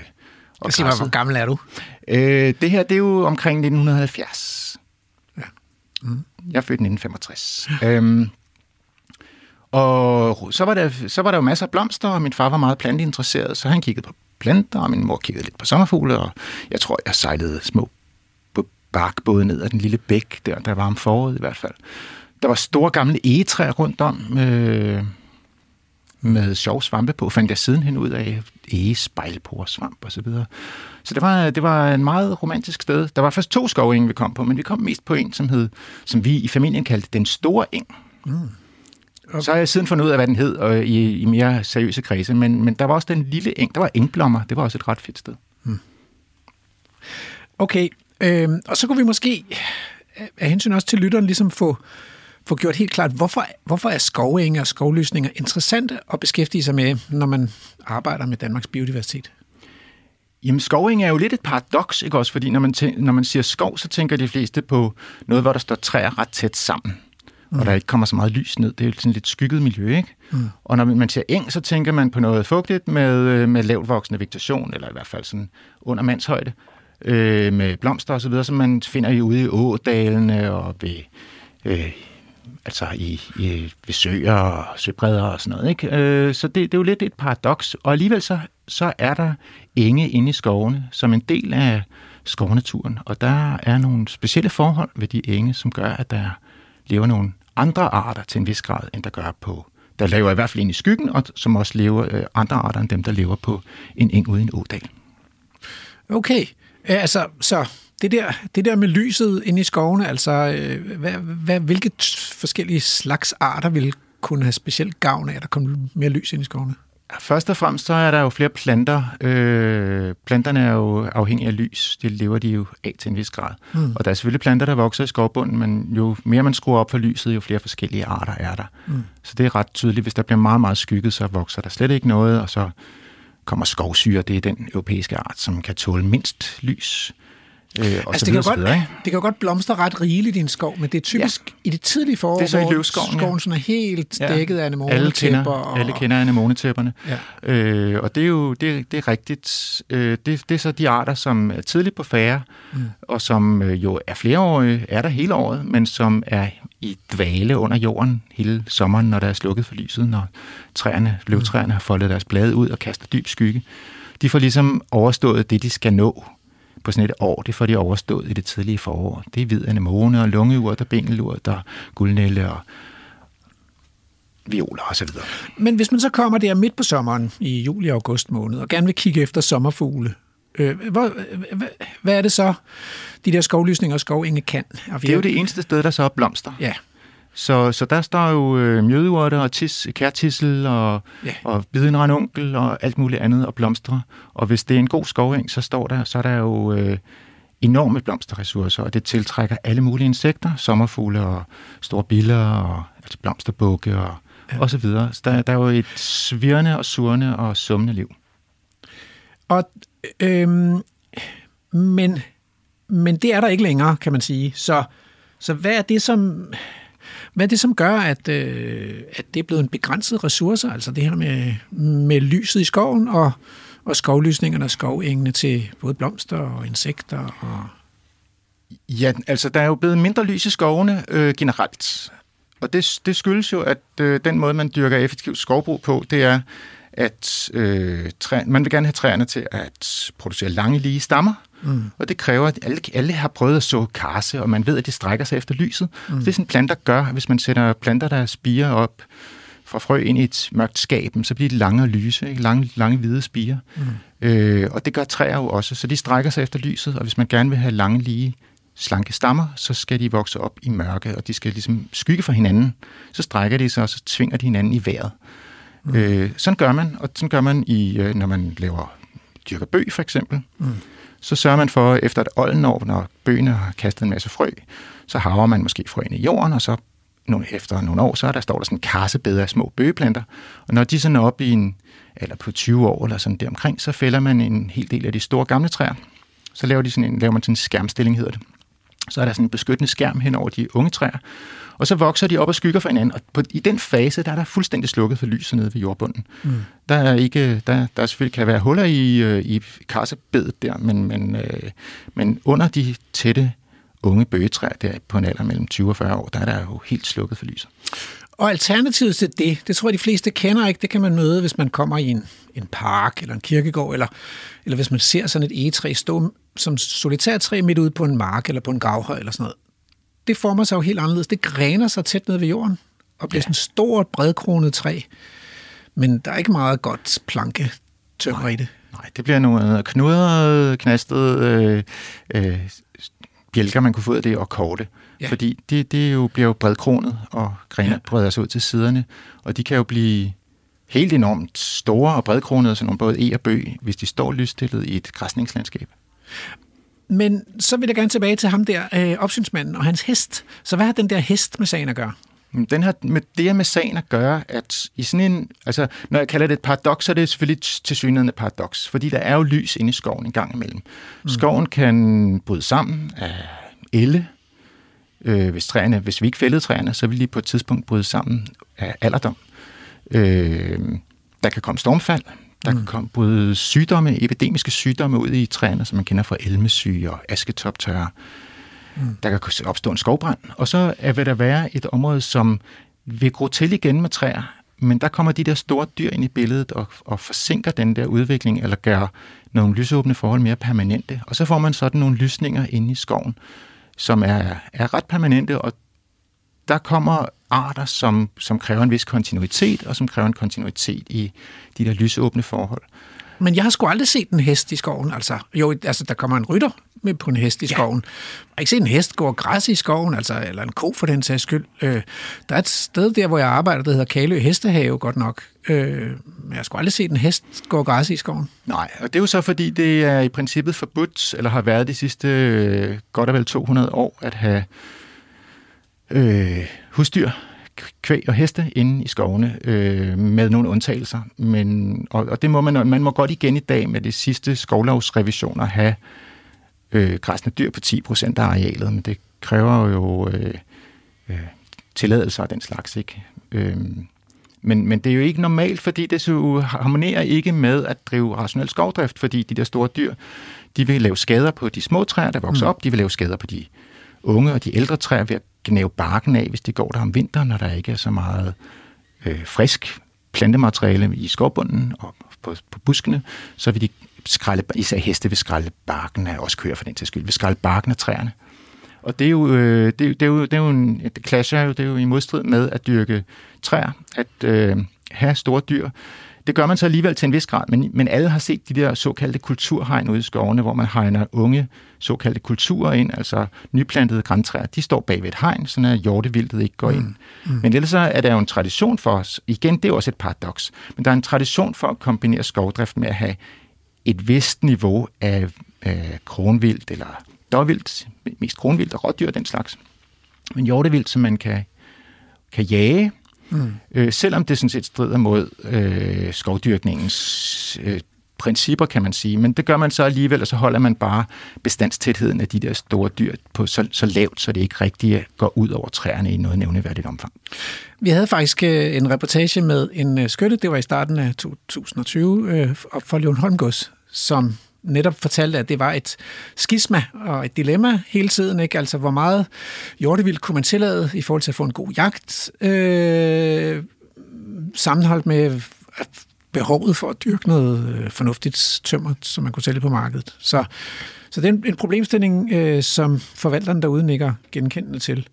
og sig mig, hvor gammel er du? Øh, det her, det er jo omkring 1970. Ja. Mm. Jeg er født i 1965. øhm, og så var, der, så var der jo masser af blomster, og min far var meget planteinteresseret, så han kiggede på planter, og min mor kiggede lidt på sommerfugle, og jeg tror, jeg sejlede små barkbåde ned ad den lille bæk, der, der var om foråret i hvert fald. Der var store gamle egetræer rundt om, øh, med sjov svampe på, fandt jeg sidenhen ud af egespejlporesvamp og så videre. Så det var, det var en meget romantisk sted. Der var først to skovenge, vi kom på, men vi kom mest på en, som hed, som vi i familien kaldte Den Store Eng. Mm. Så har jeg siden fundet ud af, hvad den hed og i, i mere seriøse kredse, men, men der var også den lille eng, der var engblommer, det var også et ret fedt sted. Okay, øh, og så kunne vi måske af hensyn også til lytteren ligesom få, få gjort helt klart, hvorfor, hvorfor er skovenge og skovlysninger interessante at beskæftige sig med, når man arbejder med Danmarks biodiversitet? Jamen, skoving er jo lidt et paradoks, ikke også? Fordi når man, tæ- når man siger skov, så tænker de fleste på noget, hvor der står træer ret tæt sammen, mm. og der ikke kommer så meget lys ned. Det er jo sådan lidt skygget miljø, ikke? Mm. Og når man siger eng, så tænker man på noget fugtigt med, øh, med lavt voksende vegetation, eller i hvert fald sådan under mandshøjde, øh, med blomster osv., som man finder ude i ådalene og ved, øh, altså i, i, ved søer og søbredder og sådan noget. Ikke? Øh, så det, det er jo lidt et paradoks. Og alligevel så, så er der enge inde i skovene som en del af skovnaturen. Og der er nogle specielle forhold ved de enge, som gør, at der lever nogle andre arter til en vis grad, end der gør på der lever i hvert fald ind i skyggen, og som også lever øh, andre arter end dem, der lever på en eng uden en ådal. Okay, øh, altså så det der, det der med lyset inde i skovene, altså øh, hvad, hvad, hvilke forskellige slags arter vil kunne have specielt gavn af, at der kommer mere lys ind i skovene? Først og fremmest så er der jo flere planter. Øh, planterne er jo afhængige af lys. Det lever de jo af til en vis grad. Mm. Og der er selvfølgelig planter, der vokser i skovbunden, men jo mere man skruer op for lyset, jo flere forskellige arter er der. Mm. Så det er ret tydeligt. Hvis der bliver meget, meget skygget, så vokser der slet ikke noget, og så kommer skovsyre. Det er den europæiske art, som kan tåle mindst lys. Øh, og altså, det, kan godt, videre, det kan godt blomstre ret rigeligt i en skov, men det er typisk ja. i det tidlige forår, det er så i hvor skoven sådan er helt ja. dækket af anemonetæpper. Alle kender, og... alle kender anemonetæpperne. Ja. Øh, og det er jo det, det er rigtigt. Øh, det, det er så de arter, som er tidligt på færre, mm. og som øh, jo er flereårige, er der hele året, men som er i dvale under jorden hele sommeren, når der er slukket for lyset, når træerne, løvtræerne har foldet deres blade ud og kaster dyb skygge. De får ligesom overstået det, de skal nå på sådan et år, det får de overstået i det tidlige forår. Det er hvid anemone og lungeurt og bængelurt og guldnælle og violer og så videre. Men hvis man så kommer der midt på sommeren i juli og august måned og gerne vil kigge efter sommerfugle, øh, hvad, hvad, hvad er det så, de der skovlysninger og skovenge kan? Det er jo det eneste sted, der så er blomster. Ja. Så, så der står jo øh, mjødeurter og tis, kærtissel og, ja. og bidenranunkel og alt muligt andet og blomstre. Og hvis det er en god skoveng, så står der, så er der jo øh, enorme blomsterressourcer, og det tiltrækker alle mulige insekter, sommerfugle og store biller og altså blomsterbukke og, ja. og så videre. Så der, der er jo et svirrende og surne og summende liv. Og, øhm, men, men det er der ikke længere, kan man sige. Så, så hvad er det, som hvad er det, som gør, at, øh, at det er blevet en begrænset ressource, altså det her med, med lyset i skoven og, og skovlysningerne og skovengene til både blomster og insekter? Og... Ja, altså der er jo blevet mindre lys i skovene øh, generelt. Og det, det skyldes jo, at øh, den måde, man dyrker effektivt skovbrug på, det er, at øh, træ, man vil gerne have træerne til at producere lange, lige stammer, Mm. Og det kræver, at alle, alle har prøvet at så karse, og man ved, at det strækker sig efter lyset. Mm. Så det er sådan, planter gør. Hvis man sætter planter, der spiger op fra frø ind i et mørkt skab, så bliver de lange og lyse, ikke? Lange, lange hvide spiger. Mm. Øh, og det gør træer jo også, så de strækker sig efter lyset, og hvis man gerne vil have lange, lige, slanke stammer, så skal de vokse op i mørke, og de skal ligesom skygge for hinanden. Så strækker de sig, og så tvinger de hinanden i vejret. Mm. Øh, sådan gør man, og sådan gør man, i, øh, når man laver dyrker bøg for eksempel. Mm så sørger man for, efter et oldenår, når bøgene har kastet en masse frø, så haver man måske frøene i jorden, og så nogle, efter nogle år, så er der, står der sådan en kassebed af små bøgeplanter. Og når de så er op i en, eller på 20 år eller sådan deromkring, så fælder man en hel del af de store gamle træer. Så laver, de sådan en, laver man sådan en skærmstilling, hedder det. Så er der sådan en beskyttende skærm hen over de unge træer. Og så vokser de op og skygger for hinanden. Og på, i den fase, der er der fuldstændig slukket for lyset nede ved jordbunden. Mm. Der er ikke, der, der selvfølgelig kan være huller i, øh, i karsebedet der, men, men, øh, men under de tætte unge bøgetræer der på en alder mellem 20 og 40 år, der er der jo helt slukket for lyset. Og alternativet til det, det tror jeg, de fleste kender ikke, det kan man møde, hvis man kommer i en, en park eller en kirkegård, eller, eller hvis man ser sådan et egetræ stå som solitærtræ midt ude på en mark eller på en gravhøj eller sådan noget det former sig jo helt anderledes. Det græner sig tæt ned ved jorden og bliver ja. sådan et stort, bredkronet træ. Men der er ikke meget godt planke tømmer i det. Nej, det bliver nogle knudrede, knastede øh, øh, bjælker, man kunne få ud af det, og korte. Ja. Fordi det, det jo, bliver jo bredkronet, og grene Ja. ja. breder sig ud til siderne. Og de kan jo blive helt enormt store og bredkronede, sådan nogle både e og bøg, hvis de står lysstillet i et græsningslandskab. Men så vil jeg gerne tilbage til ham der, øh, opsynsmanden og hans hest. Så hvad har den der hest med sagen at gøre? Men Den har med det her med sagen at gøre, at i sådan en, altså når jeg kalder det et paradoks, så er det selvfølgelig til synligheden et paradoks, fordi der er jo lys inde i skoven en gang imellem. Mm. Skoven kan bryde sammen af elle, øh, hvis, træerne, hvis vi ikke fældede træerne, så vil de på et tidspunkt bryde sammen af alderdom. Øh, der kan komme stormfald, der mm. komme bryde sygdomme, epidemiske sygdomme ud i træerne, som man kender fra elmesyge og asketoptørre. Mm. Der kan opstå en skovbrand, og så er- vil der være et område, som vil gro til igen med træer, men der kommer de der store dyr ind i billedet og, og forsinker den der udvikling, eller gør nogle lysåbne forhold mere permanente. Og så får man sådan nogle lysninger inde i skoven, som er, er ret permanente, og der kommer arter, som, som kræver en vis kontinuitet, og som kræver en kontinuitet i de der lysåbne forhold. Men jeg har sgu aldrig set en hest i skoven. Altså, jo, altså, der kommer en rytter med på en hest i skoven. Jeg har ikke set en hest gå græs i skoven, altså, eller en ko for den sags skyld. Øh, der er et sted der, hvor jeg arbejder, der hedder Kalø Hestehave, godt nok. Øh, men jeg har sgu aldrig set en hest gå græs i skoven. Nej, og det er jo så fordi, det er i princippet forbudt, eller har været de sidste øh, godt og vel 200 år, at have øh, husdyr, kvæg og heste inde i skovene, øh, med nogle undtagelser. Men, og, og det må man, man må godt igen i dag med de sidste skovlovsrevisioner have øh, græsne dyr på 10 procent af arealet, men det kræver jo øh, øh, tilladelser af den slags, ikke? Øh, men, men det er jo ikke normalt, fordi det så harmonerer ikke med at drive rationel skovdrift, fordi de der store dyr, de vil lave skader på de små træer, der vokser mm. op, de vil lave skader på de unge og de ældre træer ved at gnave barken af, hvis det går der om vinteren, når der ikke er så meget øh, frisk plantemateriale i skovbunden og på, på buskene, så vil de skralde, især heste vil skralde barken af, også køer for den til skyld, vil skralde barken af træerne. Og det er jo, øh, det, det er jo, det er jo en, det clasher jo, det er jo i modstrid med at dyrke træer, at øh, have store dyr. Det gør man så alligevel til en vis grad, men, men alle har set de der såkaldte kulturhegn ude i skovene, hvor man hegner unge såkaldte kulturer ind, altså nyplantede græntræer. De står bag ved et hegn, så at hjortevildet ikke går ind. Mm. Mm. Men ellers er der jo en tradition for os, igen, det er også et paradoks, men der er en tradition for at kombinere skovdrift med at have et vist niveau af øh, kronvildt eller dårvildt, mest kronvildt og rådyr og den slags. Men hjortevildt, som man kan, kan jage, mm. øh, selvom det sådan set strider mod øh, skovdyrkningens øh, principper, kan man sige. Men det gør man så alligevel, og så holder man bare bestandstætheden af de der store dyr på så, så lavt, så det ikke rigtig øh, går ud over træerne i noget nævneværdigt omfang. Vi havde faktisk øh, en reportage med en øh, skytte, det var i starten af 2020, øh, for Leon Holmgås, som netop fortalte, at det var et skisma og et dilemma hele tiden. Ikke? Altså, hvor meget hjortevild kunne man tillade i forhold til at få en god jagt, øh, sammenholdt med øh, behovet for at dyrke noget øh, fornuftigt tømmer, som man kunne sælge på markedet. Så, så det er en, en problemstilling, øh, som forvalteren derude nikker genkendende til.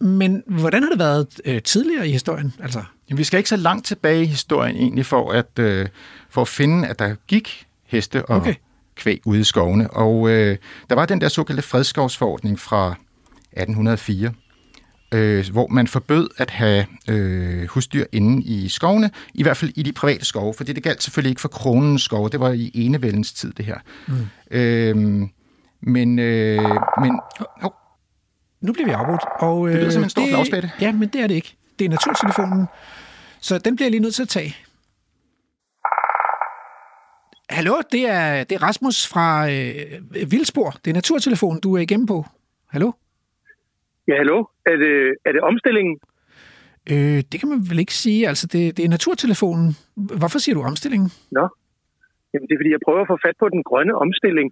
Men hvordan har det været øh, tidligere i historien? Altså, Jamen, vi skal ikke så langt tilbage i historien egentlig for at, øh, for at finde, at der gik heste og okay. kvæg ude i skovene. Og øh, der var den der såkaldte fredskovsforordning fra 1804, øh, hvor man forbød at have øh, husdyr inde i skovene, i hvert fald i de private skove, for det galt selvfølgelig ikke for kronens skove, det var i enevældens tid det her. Mm. Øh, men, øh, men oh, nu bliver vi afbrudt. Og, det lyder som en stor flagspætte. Ja, men det er det ikke. Det er naturtelefonen, så den bliver jeg lige nødt til at tage. Hallo, det er, det er Rasmus fra øh, Vildspor. Det er naturtelefonen, du er igennem på. Hallo? Ja, hallo. Er det, er det omstillingen? Øh, det kan man vel ikke sige. Altså, det, det er naturtelefonen. Hvorfor siger du omstillingen? Nå, jamen, det er fordi, jeg prøver at få fat på den grønne omstilling.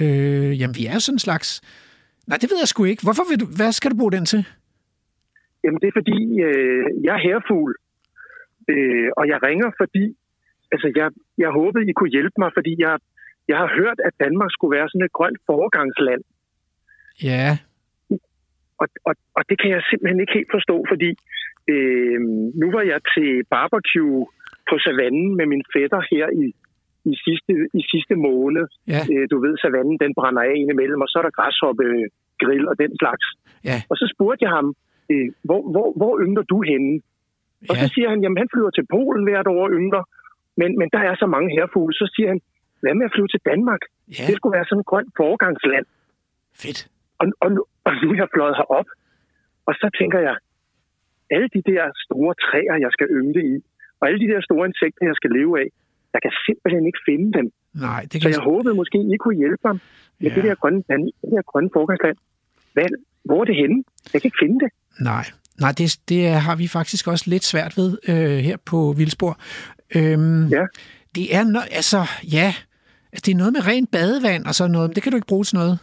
Øh, jamen, vi er jo sådan en slags... Nej, det ved jeg sgu ikke. Hvorfor vil du... Hvad skal du bruge den til? Jamen, det er fordi, øh, jeg er herfugl. Øh, og jeg ringer, fordi altså, jeg, jeg håbede, I kunne hjælpe mig, fordi jeg, jeg har hørt, at Danmark skulle være sådan et grønt foregangsland. Ja. Og, og, og det kan jeg simpelthen ikke helt forstå, fordi øh, nu var jeg til barbecue på savannen med min fætter her i, i sidste, i sidste måned. Ja. Øh, du ved, savannen den brænder af indimellem, og så er der græshoppe grill og den slags. Ja. Og så spurgte jeg ham, øh, hvor, hvor, hvor yngler du henne? Og Ja. så siger han, jamen han flyver til Polen hvert år og yngler, men, men der er så mange herfugle. Så siger han, hvad med at flyve til Danmark? Ja. Det skulle være sådan et grønt foregangsland. Fedt. Og, og, nu, og nu er jeg fløjet herop. Og så tænker jeg, alle de der store træer, jeg skal yngle i, og alle de der store insekter, jeg skal leve af, jeg kan simpelthen ikke finde dem. Nej, det Så kan jeg håbede måske, I kunne hjælpe mig med Ja. det der grønne, det der grønne foregangsland. Hvad, hvor er det henne? Jeg kan ikke finde det. Nej, Nej det, det har vi faktisk også lidt svært ved øh, her på Vildsborg. Øhm, Ja. Det er no, altså, ja, altså, det er noget med rent badevand og sådan noget, men det kan du ikke bruge til noget.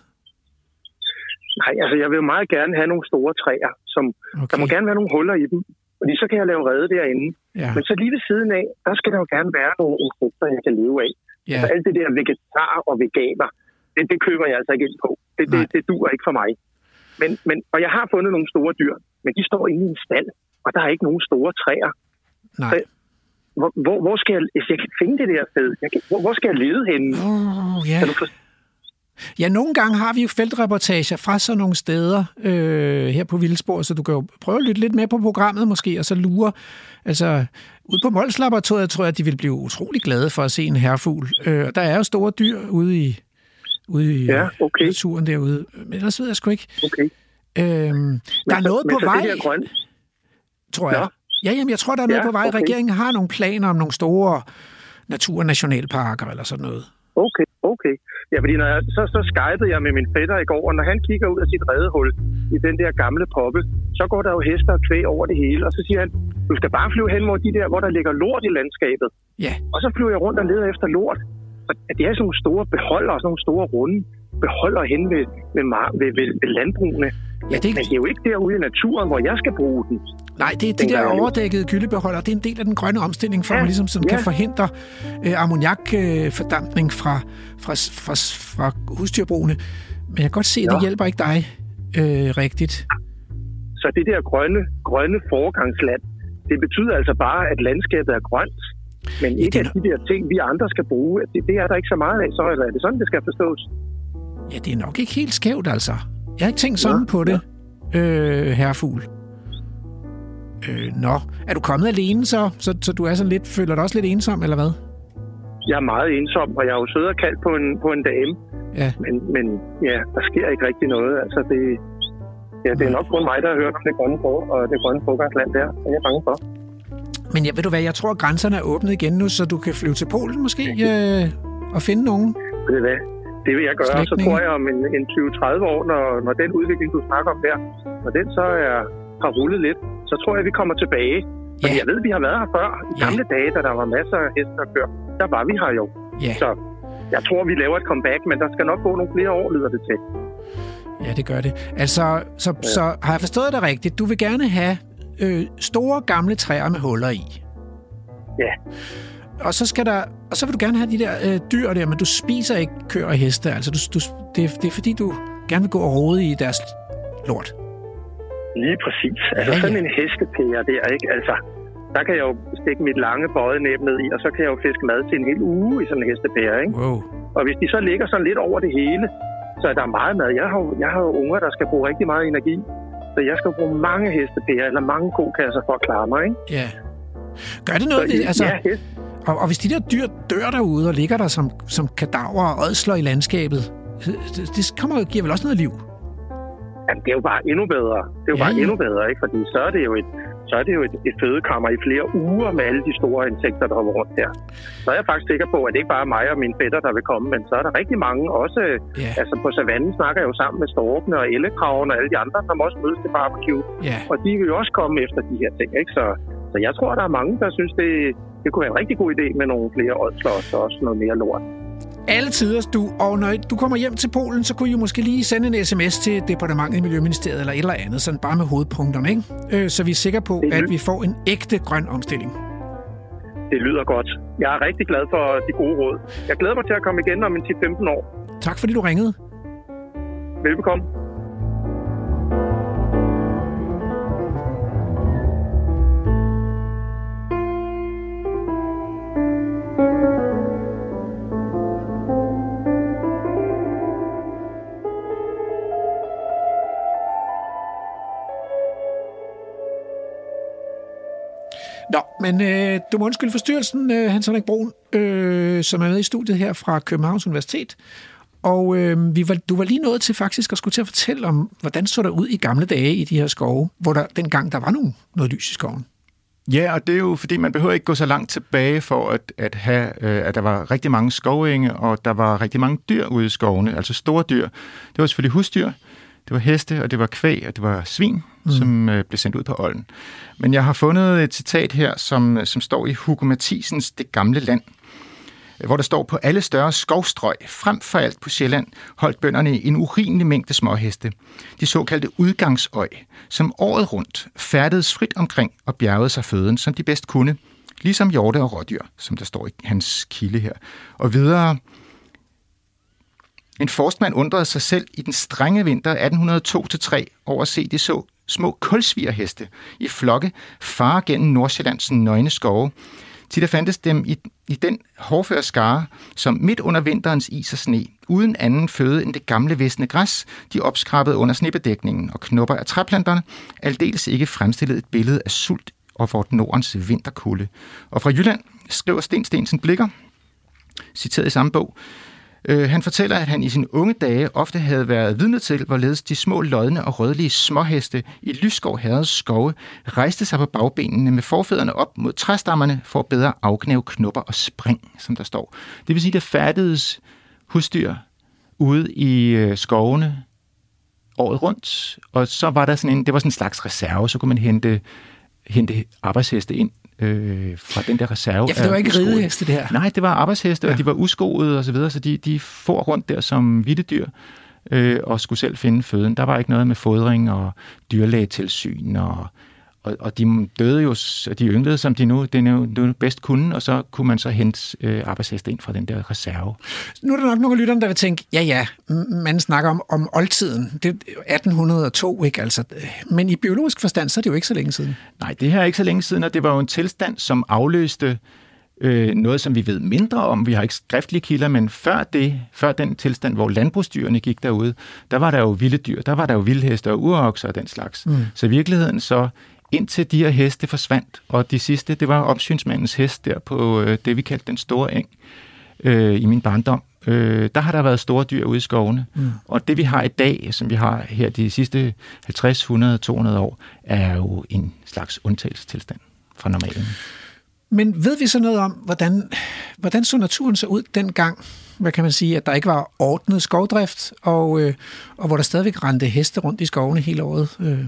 Nej, altså jeg vil meget gerne have nogle store træer, som Okay. der må gerne være nogle huller i dem, fordi så kan jeg lave rede derinde. Ja, Men så lige ved siden af, der skal der jo gerne være nogle insekter, jeg kan leve af. ja, Så alt det der vegetar og veganer, det, det køber jeg altså ikke ind på. Det, det, Nej. det duer ikke for mig. Men, men, og jeg har fundet nogle store dyr, men de står inde i en stald, og der er ikke nogen store træer. nej. Hvor, hvor, hvor skal jeg, hvis jeg kan finde det der sted? Jeg kan, hvor, hvor skal jeg lede henne? Oh, ja. Kan du for, ja, nogle gange har vi jo feltreportager fra sådan nogle steder øh, her på Vildsborg, så du kan jo prøve at lytte lidt med på programmet måske, og så lure. Altså, ude på Mols Laboratoriet tror jeg, at de vil blive utrolig glade for at se en herfugl. Øh, der er jo store dyr ude i, ude i Ja, okay. naturen derude. Men ellers ved jeg sgu ikke. okay. Øhm, der er noget men på så vej, Det der grønne, tror jeg. Nå. Ja, jamen, jeg tror, der er noget Ja, på vej. okay. Regeringen har nogle planer om nogle store naturnationalparker eller sådan noget. Okay, okay. Ja, fordi når jeg, så, så skypede jeg med min fætter i går, og når han kigger ud af sit redehul i den der gamle poppe, så går der jo hester og kvæg over det hele, og så siger han, du skal bare flyve hen hvor, de der, hvor der ligger lort i landskabet. Ja, Og så flyver jeg rundt og leder efter lort. Og det er sådan nogle store beholder, sådan nogle store runde beholder hen ved, ved, ved, ved, ved landbrugene. ja det, Men det er jo ikke derude i naturen, hvor jeg skal bruge den. nej, det er de der overdækkede gyldebeholder. Det er en del af den grønne omstilling, for Ja, man ligesom sådan ja. kan forhindre øh, ammoniakfordampning fra, fra, fra, fra husdyrbrugene. Men jeg kan godt se, at det Ja. hjælper ikke dig øh, rigtigt. Så det der grønne, grønne foregangsland, det betyder altså bare, at landskabet er grønt. Men Ja, ikke det er at de der ting, vi andre skal bruge, det, det er der ikke så meget af. Så eller er det sådan, det skal forstås? Ja, det er nok ikke helt skævt, altså. Jeg har ikke tænkt sådan Nå, på det, øh, herrefugl. Øh, nå, er du kommet alene så? så? Så du er sådan lidt, føler dig også lidt ensom, eller hvad? Jeg er meget ensom, og jeg er jo sød og kaldt på en, på en dame. Ja, Men, men ja, der sker ikke rigtig noget. Altså, det, ja, det er nok kun mig, der har hørt om det grønne for, og det grønne foregangsland der. Er jeg bange for. men jeg, ved du hvad, jeg tror, at grænserne er åbnet igen nu, så du kan flyve til Polen måske øh, og finde nogen. Ved du hvad? Det vil jeg gøre, og så tror jeg om en, en 20-30 år, når, når den udvikling, du snakker om der, når den så er, har rullet lidt, så tror jeg, vi kommer tilbage. Fordi Ja. jeg ved, vi har været her før. I Ja. gamle dage, da der var masser af heste og kør, der var vi her jo. Ja, Så jeg tror, vi laver et comeback, men der skal nok gå nogle flere år, lyder det til. ja det gør det. Altså, så, så har jeg forstået dig rigtigt. Du vil gerne have øh, store gamle træer med huller i. Ja. Og så skal der, og så vil du gerne have de der øh, dyr der, men du spiser ikke køer og heste. Altså, du, du, det, er- det er fordi, du gerne vil gå og rode i deres lort. Lige præcis. Altså Ja, ja. sådan en hestepære der, ikke? Altså, der kan jeg jo stikke mit lange bøjet næb ned i, og så kan jeg jo fiske mad til en hel uge i sådan en hestepære, ikke? Wow. Og hvis de så ligger sådan lidt over det hele, så er der meget mad. Jeg har, jeg har jo unger, der skal bruge rigtig meget energi. Så jeg skal bruge mange hestepærer eller mange kokasser for at klare mig, ikke? Ja. Gør det noget? Så, altså, ja, hest. Og, og hvis de der dyr dør derude og ligger der som, som kadaver og ådsler i landskabet, det, det kommer, giver vel også noget liv? Jamen, det er jo bare endnu bedre. Det er jo Ja, bare ja. endnu bedre, ikke? Fordi så er det jo et, så er det jo et, et fødekammer i flere uger med alle de store insekter, der hopper rundt her. Så er jeg faktisk sikker på, at det ikke bare er mig og mine fætter, der vil komme, men så er der rigtig mange også... Ja, Altså på savannen snakker jeg jo sammen med storkene og ellekraven og alle de andre, som også mødes til barbecue. ja. Og de vil jo også komme efter de her ting, ikke? Så, så jeg tror, der er mange, der synes, det, det kunne være en rigtig god idé med nogle flere ådsler og også noget mere lort. Alle tider, du. Og når du kommer hjem til Polen, så kunne I måske lige sende en sms til departementet i Miljøministeriet eller et eller andet, sådan bare med hovedpunkterne, ikke? Øh, så vi er sikre på, at vi får en ægte grøn omstilling. Det lyder godt. Jeg er rigtig glad for de gode råd. Jeg glæder mig til at komme igen om en 10-15 år. Tak fordi du ringede. Velbekomme. Nå, men øh, du må undskylde forstyrrelsen, øh, Hans Henrik Brun, øh, som er med i studiet her fra Københavns Universitet. Og øh, vi var, du var lige nået til faktisk at skulle til at fortælle om, hvordan så der ud i gamle dage i de her skove, hvor der dengang der var nogen, noget lys i skoven. Ja, og det er jo, fordi man behøver ikke gå så langt tilbage for at, at have, øh, at der var rigtig mange skovenge, og der var rigtig mange dyr ude i skovene, altså store dyr. Det var selvfølgelig husdyr, det var heste, og det var kvæg, og det var svin, mm. som øh, blev sendt ud på Olden. Men jeg har fundet et citat her, som, som står i Hugo Mathisens Det gamle land, hvor der står på alle større skovstrøg, frem for alt på Sjælland, holdt bønderne en urimelig mængde småheste. De såkaldte udgangsøj, som året rundt færdedes frit omkring og bjergede sig føden, som de bedst kunne, ligesom hjorte og rådyr, som der står i hans kilde her. Og videre, en forstmand undrede sig selv i den strenge vinter 1802-3 over at se de så små kulsvigerheste i flokke fare gennem Nordsjællands nøgne skove, til der fandtes dem i, i den hårdføre skare, som midt under vinterens is og sne, uden anden føde end det gamle visne græs, de opskrabede under snebedækningen og knopper af træplanterne, aldeles ikke fremstillede et billede af sult og vort Nordens vinterkulde. Og fra Jylland skriver Sten Stensen Blikker, citeret i samme bog, Øh, han fortæller, at han i sine unge dage ofte havde været vidne til, hvorledes de små lodne og rødlige småheste i Lysskov Herreds skove rejste sig på bagbenene med forfædrene op mod træstammerne for at bedre afknæve knopper og spring, som der står. Det vil sige, at der færdedes husdyr ude i øh, skovene året rundt, og så var der sådan en, det var sådan en slags reserve, så kunne man hente, hente arbejdsheste ind øh, fra den der reserve. Ja, for det var ikke rideheste, det her. Nej, det var arbejdsheste, ja. og de var uskoede og så videre, så de, de får rundt der som vilde øh, og skulle selv finde føden. Der var ikke noget med fodring og dyrlægetilsyn og og, og de døde jo, de ynglede, som de nu, det nu, nu bedst kunne, og så kunne man så hente øh, arbejdsheste ind fra den der reserve. Nu er der nok nogle af lytterne, der vil tænke, ja ja, man snakker om, om oldtiden. Det er 1802, ikke altså. Men i biologisk forstand, så er det jo ikke så længe siden. Nej, det her er ikke så længe siden, og det var jo en tilstand, som afløste øh, noget, som vi ved mindre om. Vi har ikke skriftlige kilder, men før det, før den tilstand, hvor landbrugsdyrene gik derude, der var der jo vilde dyr, der var der jo vildheste og urokser og den slags. Mm. Så i virkeligheden så indtil de her heste forsvandt. Og de sidste, det var opsynsmandens hest der på øh, det, vi kaldte den store eng øh, i min barndom. Øh, der har der været store dyr ude i skovene. Mm. Og det, vi har i dag, som vi har her de sidste 50, 100, 200 år, er jo en slags undtagelsestilstand fra normalen. Men ved vi så noget om, hvordan, hvordan så naturen så ud dengang? Hvad kan man sige, at der ikke var ordnet skovdrift, og, øh, og hvor der stadigvæk rendte heste rundt i skovene hele året? Øh,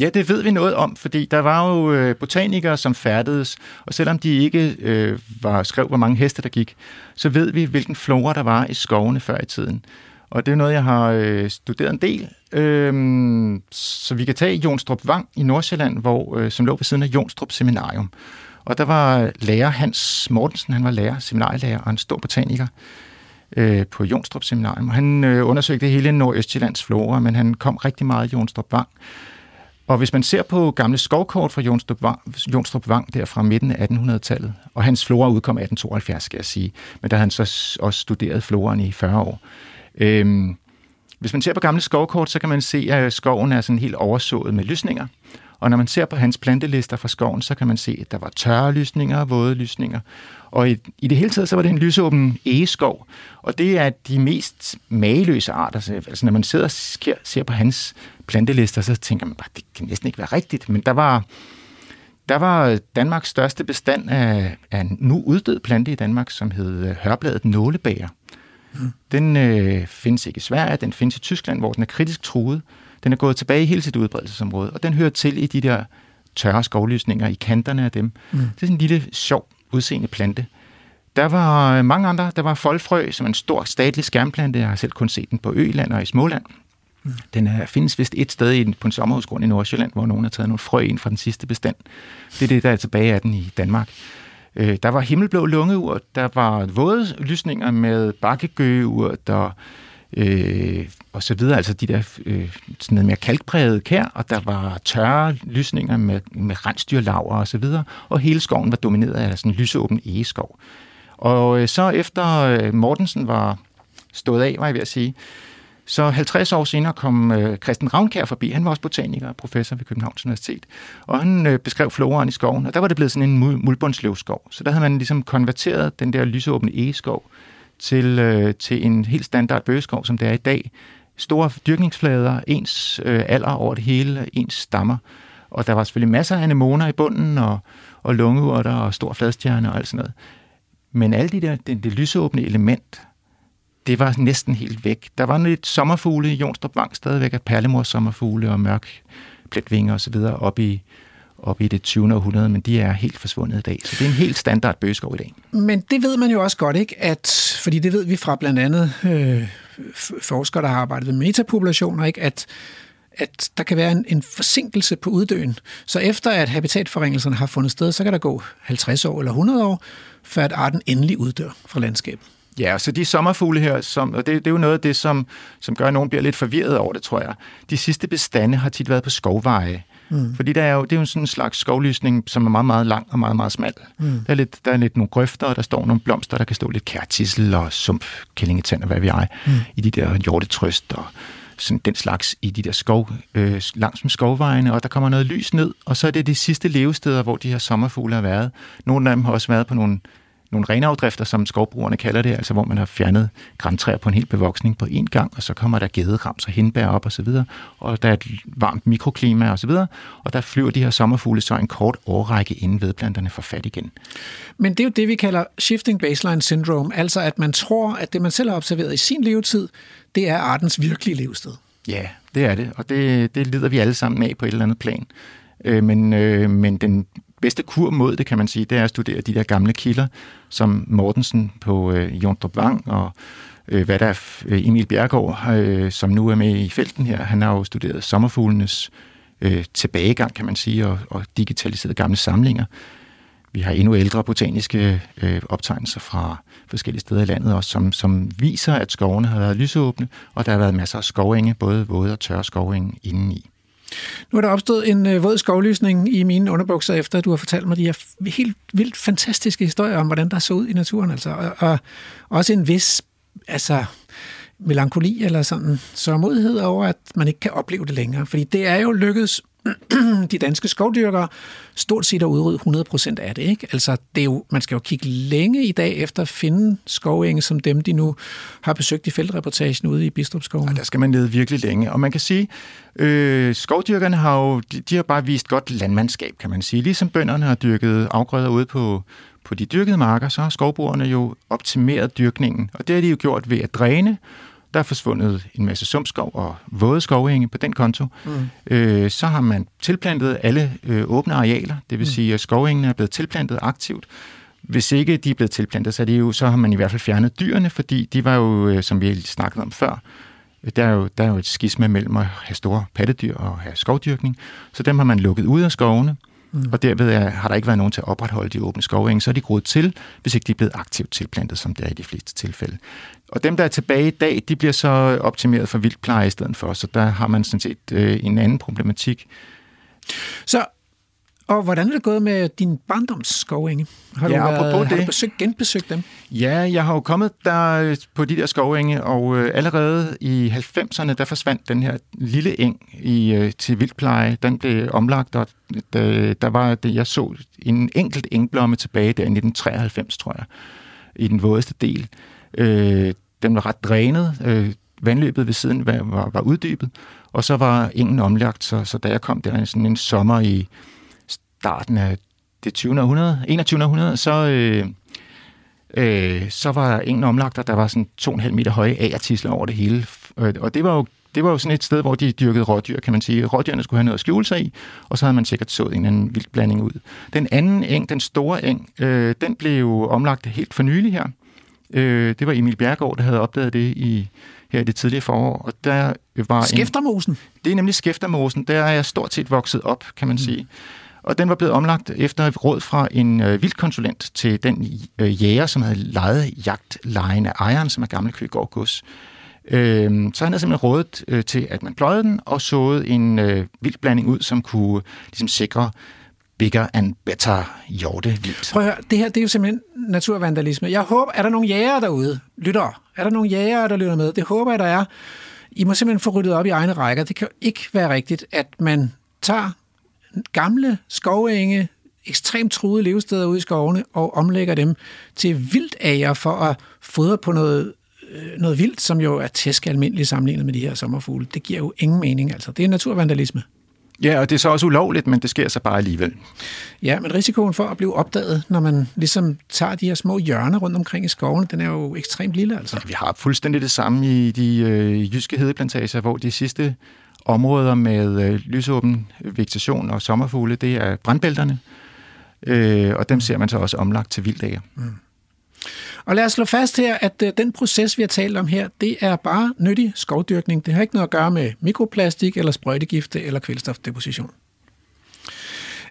Ja, det ved vi noget om, fordi der var jo øh, botanikere, som færdedes, og selvom de ikke øh, var skrev, hvor mange heste der gik, så ved vi, hvilken flora der var i skovene før i tiden. Og det er noget, jeg har øh, studeret en del. Øh, så vi kan tage Jonstrup Vang i Nordsjælland, hvor, øh, som lå ved siden af Jonstrup Seminarium. Og der var lærer Hans Mortensen, han var lærer, seminarielærer og en stor botaniker øh, på Jonstrup Seminarium. Han øh, undersøgte hele Nordøstjyllands flora, men han kom rigtig meget i Jonstrup Vang. Og hvis man ser på gamle skovkort fra Jonstrup Vang, Jonstrup Vang der fra midten af 1800-tallet, og hans flora udkom 1872, skal jeg sige, men der har han så også studeret floraen i 40 år. Øhm, hvis man ser på gamle skovkort, så kan man se, at skoven er sådan helt oversået med lysninger. Og når man ser på hans plantelister fra skoven, så kan man se, at der var tørre lysninger og våde lysninger. Og i, i det hele taget, så var det en lysåben egeskov. Og det er de mest mageløse arter. Altså, altså når man sidder og ser, ser på hans plantelister, så tænker man bare, det kan næsten ikke være rigtigt. Men der var, der var Danmarks største bestand af, af en nu uddød plante i Danmark, som hed øh, hørbladet nålebager. Mm. Den øh, findes ikke i Sverige, den findes i Tyskland, hvor den er kritisk truet. Den er gået tilbage i hele sit udbredelsesområde, og den hører til i de der tørre skovlysninger i kanterne af dem. Mm. Det er sådan en lille, sjov, udseende plante. Der var mange andre. Der var folfrø, som en stor statlig skærmplante. Jeg har selv kun set den på Øland og i Småland. Mm. Den er, findes vist et sted i, på en sommerhusgrund i Nordsjælland, hvor nogen har taget nogle frø ind fra den sidste bestand. Det er det, der er tilbage af den i Danmark. Øh, der var himmelblå lungeur, der var våde lysninger med bakkegøgeurt der øh, og så videre, altså de der øh, sådan noget mere kalkpræget kær, og der var tørre lysninger med, med rensdyrlaver og så videre, og hele skoven var domineret af sådan en lysåben egeskov. Og øh, så efter øh, Mortensen var stået af, var jeg ved at sige, så 50 år senere kom øh, Christian Ravnkær forbi. Han var også botaniker og professor ved Københavns Universitet. Og han øh, beskrev floraen i skoven, og der var det blevet sådan en muldbundsløvskov. Så der havde man ligesom konverteret den der lysåbne egeskov til, øh, til en helt standard bøgeskov, som det er i dag. Store dyrkningsflader, ens øh, alder over det hele, ens stammer. Og der var selvfølgelig masser af anemoner i bunden, og, og lungeurter og stor fladstjerne og alt sådan noget. Men alle de der, det, det lysåbne element, det var næsten helt væk. Der var lidt sommerfugle i Jonstrup Vang stadigvæk, af perlemors sommerfugle og mørk pletvinger osv. op i, op i det 20. århundrede, men de er helt forsvundet i dag. Så det er en helt standard bøgeskov i dag. Men det ved man jo også godt, ikke? At, fordi det ved vi fra blandt andet øh, forskere, der har arbejdet med metapopulationer, ikke? At, at der kan være en, en forsinkelse på uddøen. Så efter at habitatforringelserne har fundet sted, så kan der gå 50 år eller 100 år, før at arten endelig uddør fra landskabet. Ja, så de sommerfugle her, som, og det, det er jo noget af det, som, som gør, at nogen bliver lidt forvirret over det, tror jeg. De sidste bestande har tit været på skovveje. Mm. Fordi der er jo, det er jo sådan en slags skovlysning, som er meget, meget lang og meget, meget smal. Mm. Der, er lidt, der er lidt nogle grøfter, og der står nogle blomster, der kan stå lidt kærtissel og sump, kællingetand og hvad vi er, mm. i de der hjortetrøst og sådan den slags i de der skov, øh, langs med skovvejene, og der kommer noget lys ned, og så er det de sidste levesteder, hvor de her sommerfugle har været. Nogle af dem har også været på nogle nogle renafdrifter, som skovbrugerne kalder det, altså hvor man har fjernet græntræer på en hel bevoksning på én gang, og så kommer der gederams og hindbær op osv., og, og der er et varmt mikroklima osv., og, og der flyver de her sommerfugle så en kort årrække, inden vedplanterne får fat igen. Men det er jo det, vi kalder shifting baseline syndrome, altså at man tror, at det, man selv har observeret i sin levetid, det er artens virkelige levested. Ja, det er det, og det, det lider vi alle sammen af på et eller andet plan. Øh, men, øh, men den bedste kur mod det, kan man sige, det er at studere de der gamle kilder, som Mortensen på øh, Jondrup Vang og øh, hvad der er øh, Emil Bjergård, øh, som nu er med i felten her. Han har jo studeret sommerfuglenes øh, tilbagegang, kan man sige, og, og digitaliseret gamle samlinger. Vi har endnu ældre botaniske øh, optegnelser fra forskellige steder i landet også, som, som viser, at skovene har været lysåbne, og der har været masser af skovenge, både våde og tørre skovenge indeni. Nu er der opstået en øh, våd skovlysning i mine underbukser, efter at du har fortalt mig de her helt vildt fantastiske historier om, hvordan der så ud i naturen. Altså. Og, og også en vis altså, melankoli eller sådan sørmodighed over, at man ikke kan opleve det længere. Fordi det er jo lykkedes de danske skovdyrkere stort set at udrydde 100% af det. Ikke? Altså, det er jo, man skal jo kigge længe i dag efter at finde skovenge, som dem, de nu har besøgt i feltreportagen ude i Bistrupskoven. Ja, der skal man lede virkelig længe. Og man kan sige, øh, skovdyrkerne har jo de, de har bare vist godt landmandskab, kan man sige. Ligesom bønderne har dyrket afgrøder ude på, på de dyrkede marker, så har skovbrugerne jo optimeret dyrkningen. Og det har de jo gjort ved at dræne der er forsvundet en masse sumpskov og våde skovhænge på den konto. Mm. Øh, så har man tilplantet alle øh, åbne arealer, det vil mm. sige, at skovhængene er blevet tilplantet aktivt. Hvis ikke de er blevet tilplantet, så, er de jo, så har man i hvert fald fjernet dyrene, fordi de var jo, øh, som vi snakkede om før, der er, jo, der er jo et skisma mellem at have store pattedyr og have skovdyrkning, så dem har man lukket ud af skovene, mm. og derved er, har der ikke været nogen til at opretholde de åbne skovhænge, så er de groet til, hvis ikke de er blevet aktivt tilplantet, som det er i de fleste tilfælde. Og dem, der er tilbage i dag, de bliver så optimeret for vildpleje i stedet for, så der har man sådan set øh, en anden problematik. Så og hvordan er det gået med din barndomsskov, Inge? Har du, ja, været, det. har du besøgt, genbesøgt dem? Ja, jeg har jo kommet der øh, på de der skovenge, og øh, allerede i 90'erne, der forsvandt den her lille eng i, øh, til vildpleje. Den blev omlagt, og der, der var det, jeg så en enkelt engblomme tilbage der i 1993, tror jeg, i den vådeste del. Øh, den var ret drænet. Øh, vandløbet ved siden var, var, var uddybet, og så var ingen omlagt, så, så da jeg kom der sådan en sommer i starten af det 20. århundrede, 21. århundrede, så, øh, øh, så var ingen omlagt, og der var sådan 2,5 meter høje agertisler over det hele. Og det var jo det var jo sådan et sted, hvor de dyrkede rådyr, kan man sige. Rådyrene skulle have noget at skjule sig i, og så havde man sikkert sået en anden vild blanding ud. Den anden eng, den store eng, øh, den blev omlagt helt for nylig her. Øh, det var Emil Bjergård, der havde opdaget det i her i det tidlige forår. Og der var Skæftermosen? En, det er nemlig Skæftermosen. Der er jeg stort set vokset op, kan man mm. sige. Og den var blevet omlagt efter et råd fra en øh, vildkonsulent til den øh, jæger, som havde lejet jagtlejen af ejeren, som er gammel Køgård Gods. Øh, så han havde simpelthen rådet øh, til, at man pløjede den og såede en øh, vildblanding ud, som kunne ligesom, sikre bigger and better hjortevildt. Prøv at høre, det her det er jo simpelthen naturvandalisme. Jeg håber, er der nogle jæger derude, lytter? Er der nogle jæger, der lytter med? Det håber jeg, der er. I må simpelthen få ryddet op i egne rækker. Det kan jo ikke være rigtigt, at man tager gamle skovenge, ekstremt truede levesteder ude i skovene, og omlægger dem til vildager for at fodre på noget, øh, noget vildt, som jo er tæsk almindeligt sammenlignet med de her sommerfugle. Det giver jo ingen mening, altså. Det er naturvandalisme. Ja, og det er så også ulovligt, men det sker så bare alligevel. Ja, men risikoen for at blive opdaget, når man ligesom tager de her små hjørner rundt omkring i skovene, den er jo ekstremt lille, altså. Ja, vi har fuldstændig det samme i de øh, jyske hedeplantager, hvor de sidste områder med øh, lysåben vegetation og sommerfugle, det er brandbælterne, øh, og dem ser man så også omlagt til vilddager. Mm. Og lad os slå fast her, at øh, den proces, vi har talt om her, det er bare nyttig skovdyrkning. Det har ikke noget at gøre med mikroplastik eller sprøjtegifte eller kvælstofdeposition.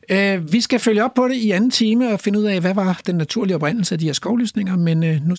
Øh, vi skal følge op på det i anden time og finde ud af, hvad var den naturlige oprindelse af de her skovlysninger, men øh, nu